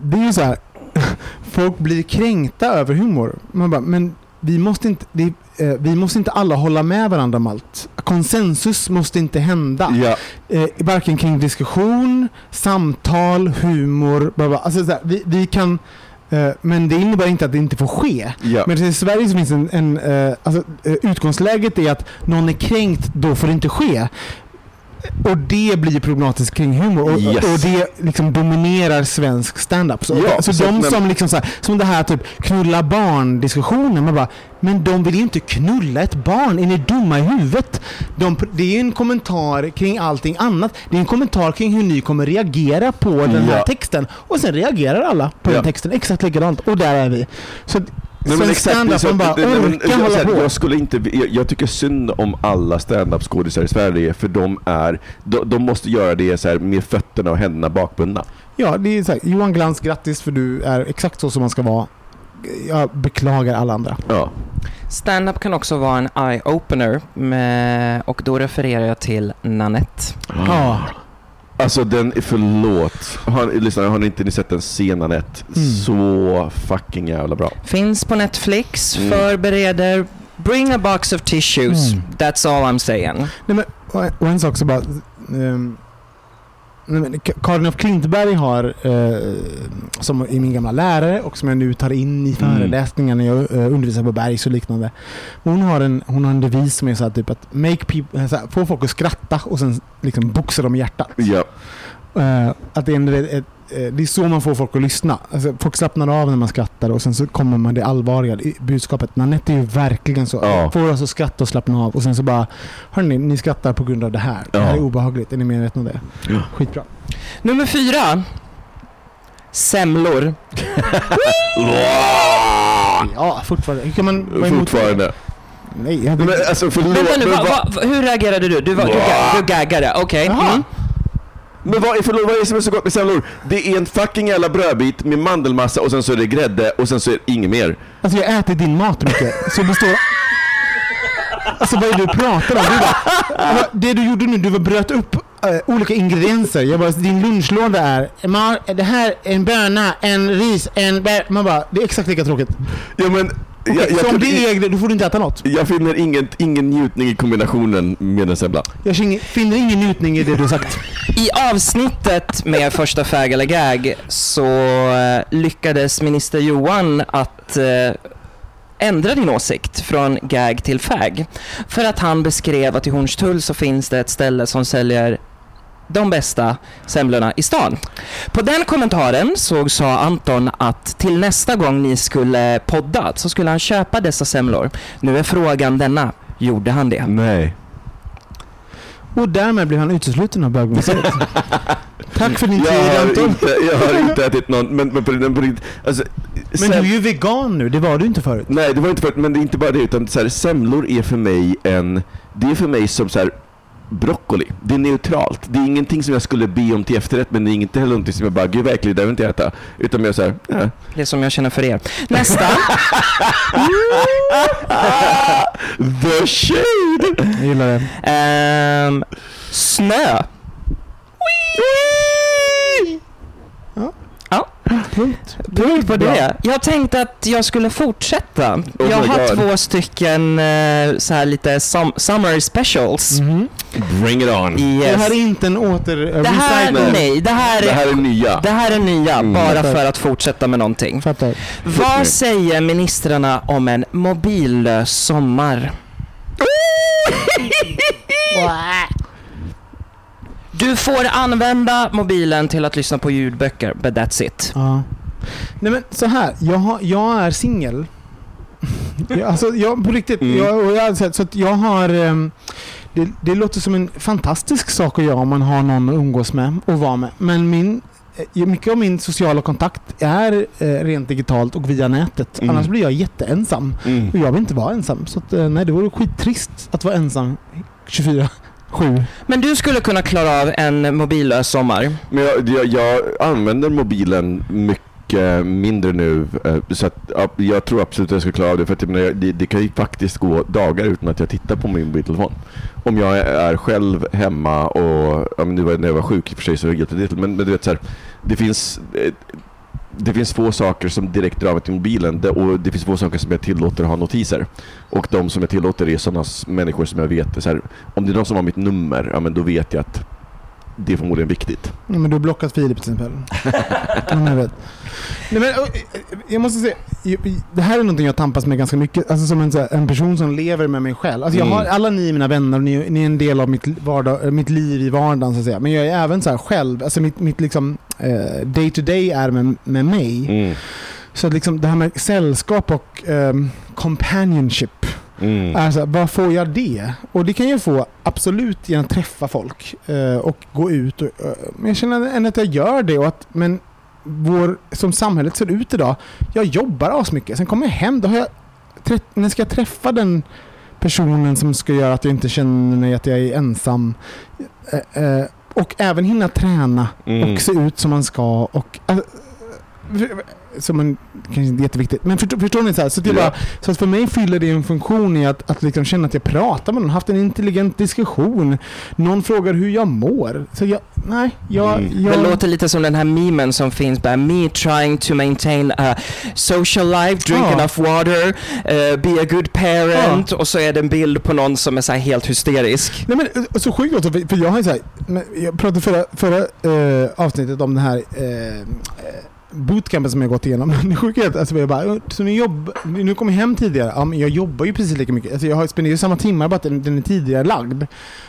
det är ju så här. Folk blir kränkta över humor. Man bara, men vi måste inte, det, eh, vi måste inte alla hålla med varandra om allt. Konsensus måste inte hända. Ja. Eh, varken kring diskussion, samtal, humor. Bla bla. Alltså, så här, vi, vi kan eh, men det innebär inte att det inte får ske. Ja. Men i Sverige så finns en, en eh, alltså, eh, utgångsläget är att någon är kränkt, då får det inte ske. Och det blir problematiskt kring humor. Och, Yes. och det liksom dominerar svensk standup. Så, Ja, så så de som liksom så här, som det här typ knulla barn-diskussionen. Man bara, men de vill ju inte knulla ett barn. Är ni dumma i huvudet? De, det är ju en kommentar kring allting annat. Det är en kommentar kring hur ni kommer reagera på den här Ja. texten. Och sen reagerar alla på Ja. den texten exakt likadant. Och där är vi. Så Men svensk exakt, så- man bara nej, men jag, hålla på. jag, skulle inte, jag, jag tycker synd om alla stand-up skådisar i Sverige för de, är, de, de måste göra det så här med fötterna och händerna bakbundna. Ja, det är så här, Johan Glans, grattis för du är exakt så som man ska vara. Jag beklagar alla andra. Ja. Stand-up kan också vara en eye-opener och då refererar jag till Nanette. Ja. Alltså den, förlåt. Har, lyssna, har ni inte ni sett den scenen ett? Mm. Så fucking jävla bra. Finns på Netflix, Mm. förbereder. Bring a box of tissues. Mm. That's all I'm saying. Nej, men, och, och en sak så bara... Ka- Karin af Klintberg har, eh, som är min gamla lärare och som jag nu tar in i Mm. föreläsningar när jag eh, undervisar på Bergs och liknande. Hon har en, hon har en devis som är så här, typ att make people, så här, få folk att skratta och sen liksom boxa dem i hjärtat. Ja. Eh, att det, är ett, ett, eh, det är så man får folk att lyssna. Alltså, folk slappnar av när man skrattar och sen så kommer man det allvarliga i budskapet. Nanette är ju verkligen så. Ja. Får oss att skratta och slappna av och sen så bara Hörni, ni skrattar på grund av det här. Det här Ja. är obehagligt. Är ni medvetna om det? Ja. Skitbra. Nummer fyra. Semlor. Ja, fortfarande. Hur kan man vara emot Fortfarande. det? Nej, jag Men alltså förlåt, Vänta nu, men va, va, hur reagerade du? Du, var, du, du gaggade, okej. Mm. Men vad, är, förlåt, vad är det som är så gott med semlor? Det är en fucking jävla brödbit med mandelmassa och sen så är det grädde och sen så är det inget mer. Alltså jag äter din mat mycket. Så det står... Alltså vad är det du pratar om? Du bara, det du gjorde nu, du var bröt upp eh, olika ingredienser. Jag bara, din lunchlåda är, det här är en böna, en ris, en bär. Man bara, det är exakt lika tråkigt. Ja men... Okej, jag, jag, så om det är, då får du inte äta något. jag finner inget, ingen njutning i kombinationen med en semla. Jag finner- ingen njutning i det du sagt. I avsnittet med första fag eller gag så eh, lyckades minister Johan att eh, ändra din åsikt från gag till fag. För att han beskrev att i Hornstull så finns det ett ställe som säljer de bästa semlorna i stan. På den kommentaren så sa Anton att till nästa gång ni skulle podda så skulle han köpa dessa semlor. Nu är frågan denna, gjorde han det? Nej. Och därmed blev han utesluten av bögmuseet. Tack för din tid Jag har, Anton. inte, jag har inte ätit någon, men, men på, på alltså, Men du är ju vegan nu, det var du inte förut. Nej, det var inte för, men det är inte bara det, utan så här, semlor är för mig en, det är för mig som så här, broccoli. Det är neutralt. Det är ingenting som jag skulle be om till efterrätt, men det är inte heller någonting som jag bara, gud vad äckligt, det vill inte jag äta. Utan mer såhär, ja. Det är som jag känner för er. Nästa. The shade! Jag gillar det. Ehm, snö. Ja. Punkt. Punkt på det. Jag tänkte att jag skulle fortsätta. Oh jag har God. två stycken eh, så här lite som, summer specials. Mhm. Bring it on. Det Yes. här är inte en åter... Det här, Nej. nej, det här Det här är, är nya. det här är nya, Mm. bara Fattar. för att fortsätta med någonting. Fattar. Vad säger ministrarna om en mobillös sommar? Du får använda mobilen till att lyssna på ljudböcker, but that's it. Ja. Nej men så här, jag, har, jag är singel. Jag- alltså, jag, på riktigt, Mm. jag, och jag, så jag har... ehm, det, det låter som en fantastisk sak att göra om man har någon att umgås med och vara med. Men min, eh, mycket av min sociala kontakt är eh, rent digitalt och via nätet. Mm. Annars blir jag jätteensam. Mm. Och jag vill inte vara ensam. Så att, eh, nej, det vore skittrist att vara ensam 24-7. Men du skulle kunna klara av en mobillös sommar. Men jag, jag, jag använder mobilen mycket mindre nu, eh, så att, ja, jag tror absolut att jag ska klara av det. För att, menar, jag- det, det kan ju faktiskt gå dagar utan att jag tittar på min mobiltelefon. Om jag är själv hemma och, ja, men nu var- när jag var sjuk i och för sig så hjälpte det till, men, men du vet så här, det finns eh, det finns få saker som direkt drar mig till mobilen och det finns få saker som jag tillåter att ha notiser. Och de som jag tillåter är sådana människor som jag vet, så här, om det är någon som har mitt nummer, ja men då vet jag att det är förmodligen viktigt. Ja, men du har blockat Filip till exempel. ja, men jag vet. Nej, men, eh, jag måste säga, det här är någonting jag tampas med ganska mycket. Alltså som en, här, en person som lever med mig själv. Alltså, jag Mm. har, alla ni är mina vänner och ni, ni är en del av mitt, vardag, eh, mitt liv i vardagen. Så att säga. Men jag är även så här själv, alltså mitt, mitt liksom, eh, day to day är med, med mig. Mm. Så att liksom, det här med sällskap och ehm, companionship. Mm. Alltså, vad får jag det? Och det kan jag få absolut genom att träffa folk eh, och gå ut. Och, eh, men jag känner ändå att jag gör det. Och att, men vår, som samhället ser ut idag, jag jobbar asmycket. Sen kommer jag hem, då har jag, när ska jag träffa den personen som ska göra att jag inte känner mig att jag är ensam. Eh, eh, och även hinna träna Mm. och se ut som man ska. Och, eh, som en, kanske inte jätteviktigt, men förstår, förstår ni? Så, här, så, att jag Ja. bara, så att för mig fyller det en funktion i att, att liksom känna att jag pratar med någon, haft en intelligent diskussion. Någon frågar hur jag mår. Så jag, nej, jag... Mm. jag Det låter lite som den här memen som finns bara Me trying to maintain a social life, drink Ja. enough water, eh, be a good parent och så är det en bild på någon som är så här helt hysterisk. Nej men eh, så sjukt också, för, för jag har ju så här, jag pratade förra, förra eh, avsnittet om den här eh, bootcampen som jag gått igenom. Det är att alltså, jag bara, så ni jobb, nu kommer jag hem tidigare. Ja, men jag jobbar ju precis lika mycket. Alltså, jag har spenderar ju samma timmar bara att den, den är tidigare lagd.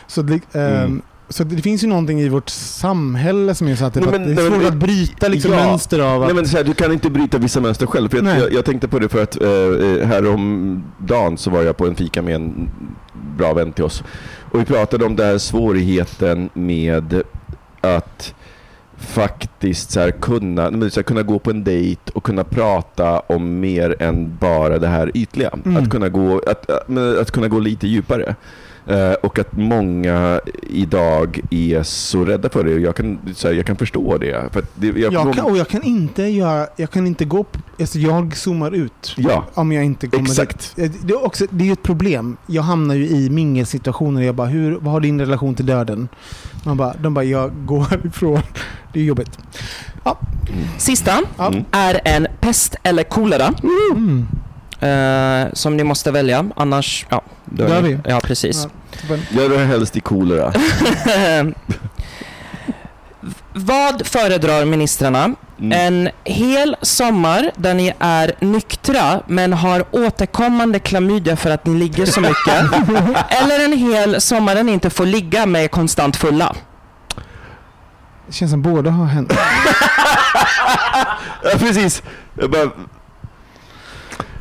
Så, det, Mm. så det finns ju någonting i vårt samhälle som är så att det, Nej, att men- det är nej, svårt att bryta liksom, Ja. mönster av att... Nej, men så här, du kan inte bryta vissa mönster själv. För Nej. jag, jag, jag tänkte på det för att eh, häromdagen så var jag på en fika med en bra vän till oss. Och vi pratade om den här svårigheten med att faktiskt så här, kunna, men så här, kunna gå på en dejt och kunna prata om mer än bara det här ytliga. Mm. Att, kunna gå, att, att, men att kunna gå lite djupare. Eh, och att många idag är så rädda för det. Och jag kan, så här, jag kan förstå det. För att det jag, Jag kan, och jag kan inte göra, jag kan inte gå, på, alltså jag zoomar ut. Ja, Om jag inte kommer exakt. dit. Det är, också, det är ett problem. Jag hamnar ju i mingelsituationer. Jag bara, hur, vad har din relation till döden? Man bara, de bara, jag går härifrån. Det är jobbigt. Sista Ja. Är en pest eller kolera. Mm. Eh, som ni måste välja, annars... Ja, dör Dör ni. vi? Ja, precis. Ja. Jag dör helst i kolera. Vad föredrar ministrarna? Mm. En hel sommar där ni är nyktra men har återkommande klamydia för att ni ligger så mycket. Eller en hel sommar där ni inte får ligga med konstant fulla. Det känns som båda har hänt. Ja, precis. Jag bara,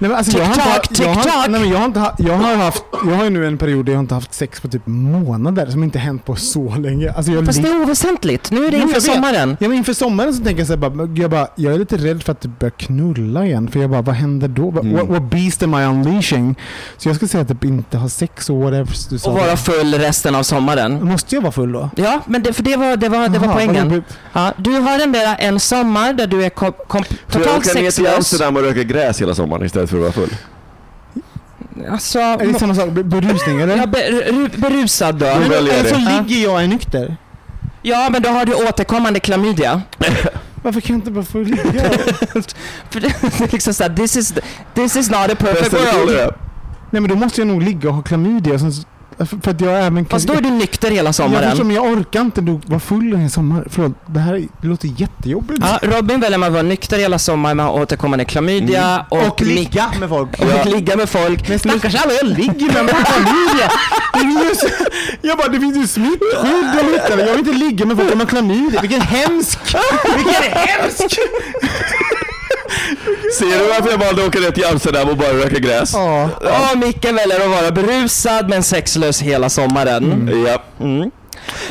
Nej, men alltså, jag har TikTok, inte, jag har, TikTok. nej, men jag har inte ha- jag har haft, jag har ju nu en period där jag inte haft sex på typ månader som inte hänt på så länge. Alltså jag Fast det är oväsentligt. Nu är det inför jag sommaren. Ja, men inför sommaren så tänker jag så här, bara, jag, bara, jag är lite rädd för att det börjar knulla igen. För jag bara, vad händer då? Vad- Mm. What, what beast am I unleashing? Så jag skulle säga att jag inte har sex år. whatever du sa Och vara det. full resten av sommaren. Måste jag vara full då? Ja, men det, för det var, det var, det var Jaha, poängen. vad- Ja, du har en, där, en sommar där du är kom, kom, får jag totalt åka ner till sexlös. Amsterdam och röka gräs hela sommaren istället för att vara full? Alltså, Är det samma sak? Berusning eller? ja, ber, berusad då. Men- Eller så det. ligger jag är nykter. Ja, men då har du återkommande klamydia. Varför kan jag inte bara få ligga? För det är liksom såhär, this is, this is not a perfect world. Nej men då måste jag nog ligga och ha klamydia. Sen, för att jag även kan... Fast då är du nykter hela Jag förstår, sommaren. men jag orkar inte vara full en sommar. Förlåt, det här det låter jättejobbigt. Ja, Robin väljer man att vara nykter hela sommaren med återkommande klamydia och, Mm. och ligga med folk. och ligga med folk. Men stackars alla jag ligger med med klamydia. Jag bara, det finns ju smittskydd och. Jag vill inte ligga med folk har klamydia. Vilken hemsk! Vilken hemsk! Ser du varför jag valde att åka ner till Amsterdam och bara röka gräs? Ja. Och Micke väljer att vara berusad men sexlös hela sommaren. Ja. Mm.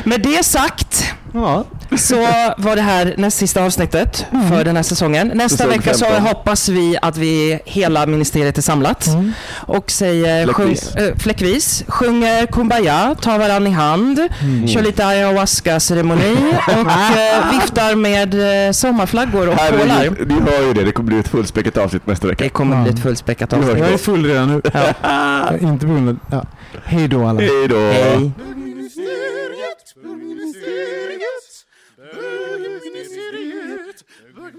Med det sagt ja. Så var det här näst sista avsnittet Mm. för den här säsongen. Nästa Säsong vecka så 15. hoppas vi att vi hela ministeriet är samlat Mm. och säger Fläckvis. Sjung, äh, fläckvis, sjunger Kumbaya, tar varann i hand, Mm. kör lite ayahuasca-ceremoni och äh, viftar med äh, sommarflaggor och pålar. Ni hör ju det. Det kommer bli ett fullspäckat avsnitt nästa vecka. Det kommer bli ett fullspäckat avsnitt. Jag är full redan nu. Är inte på grund av... Ja. Hej då alla. Hej då. Hej.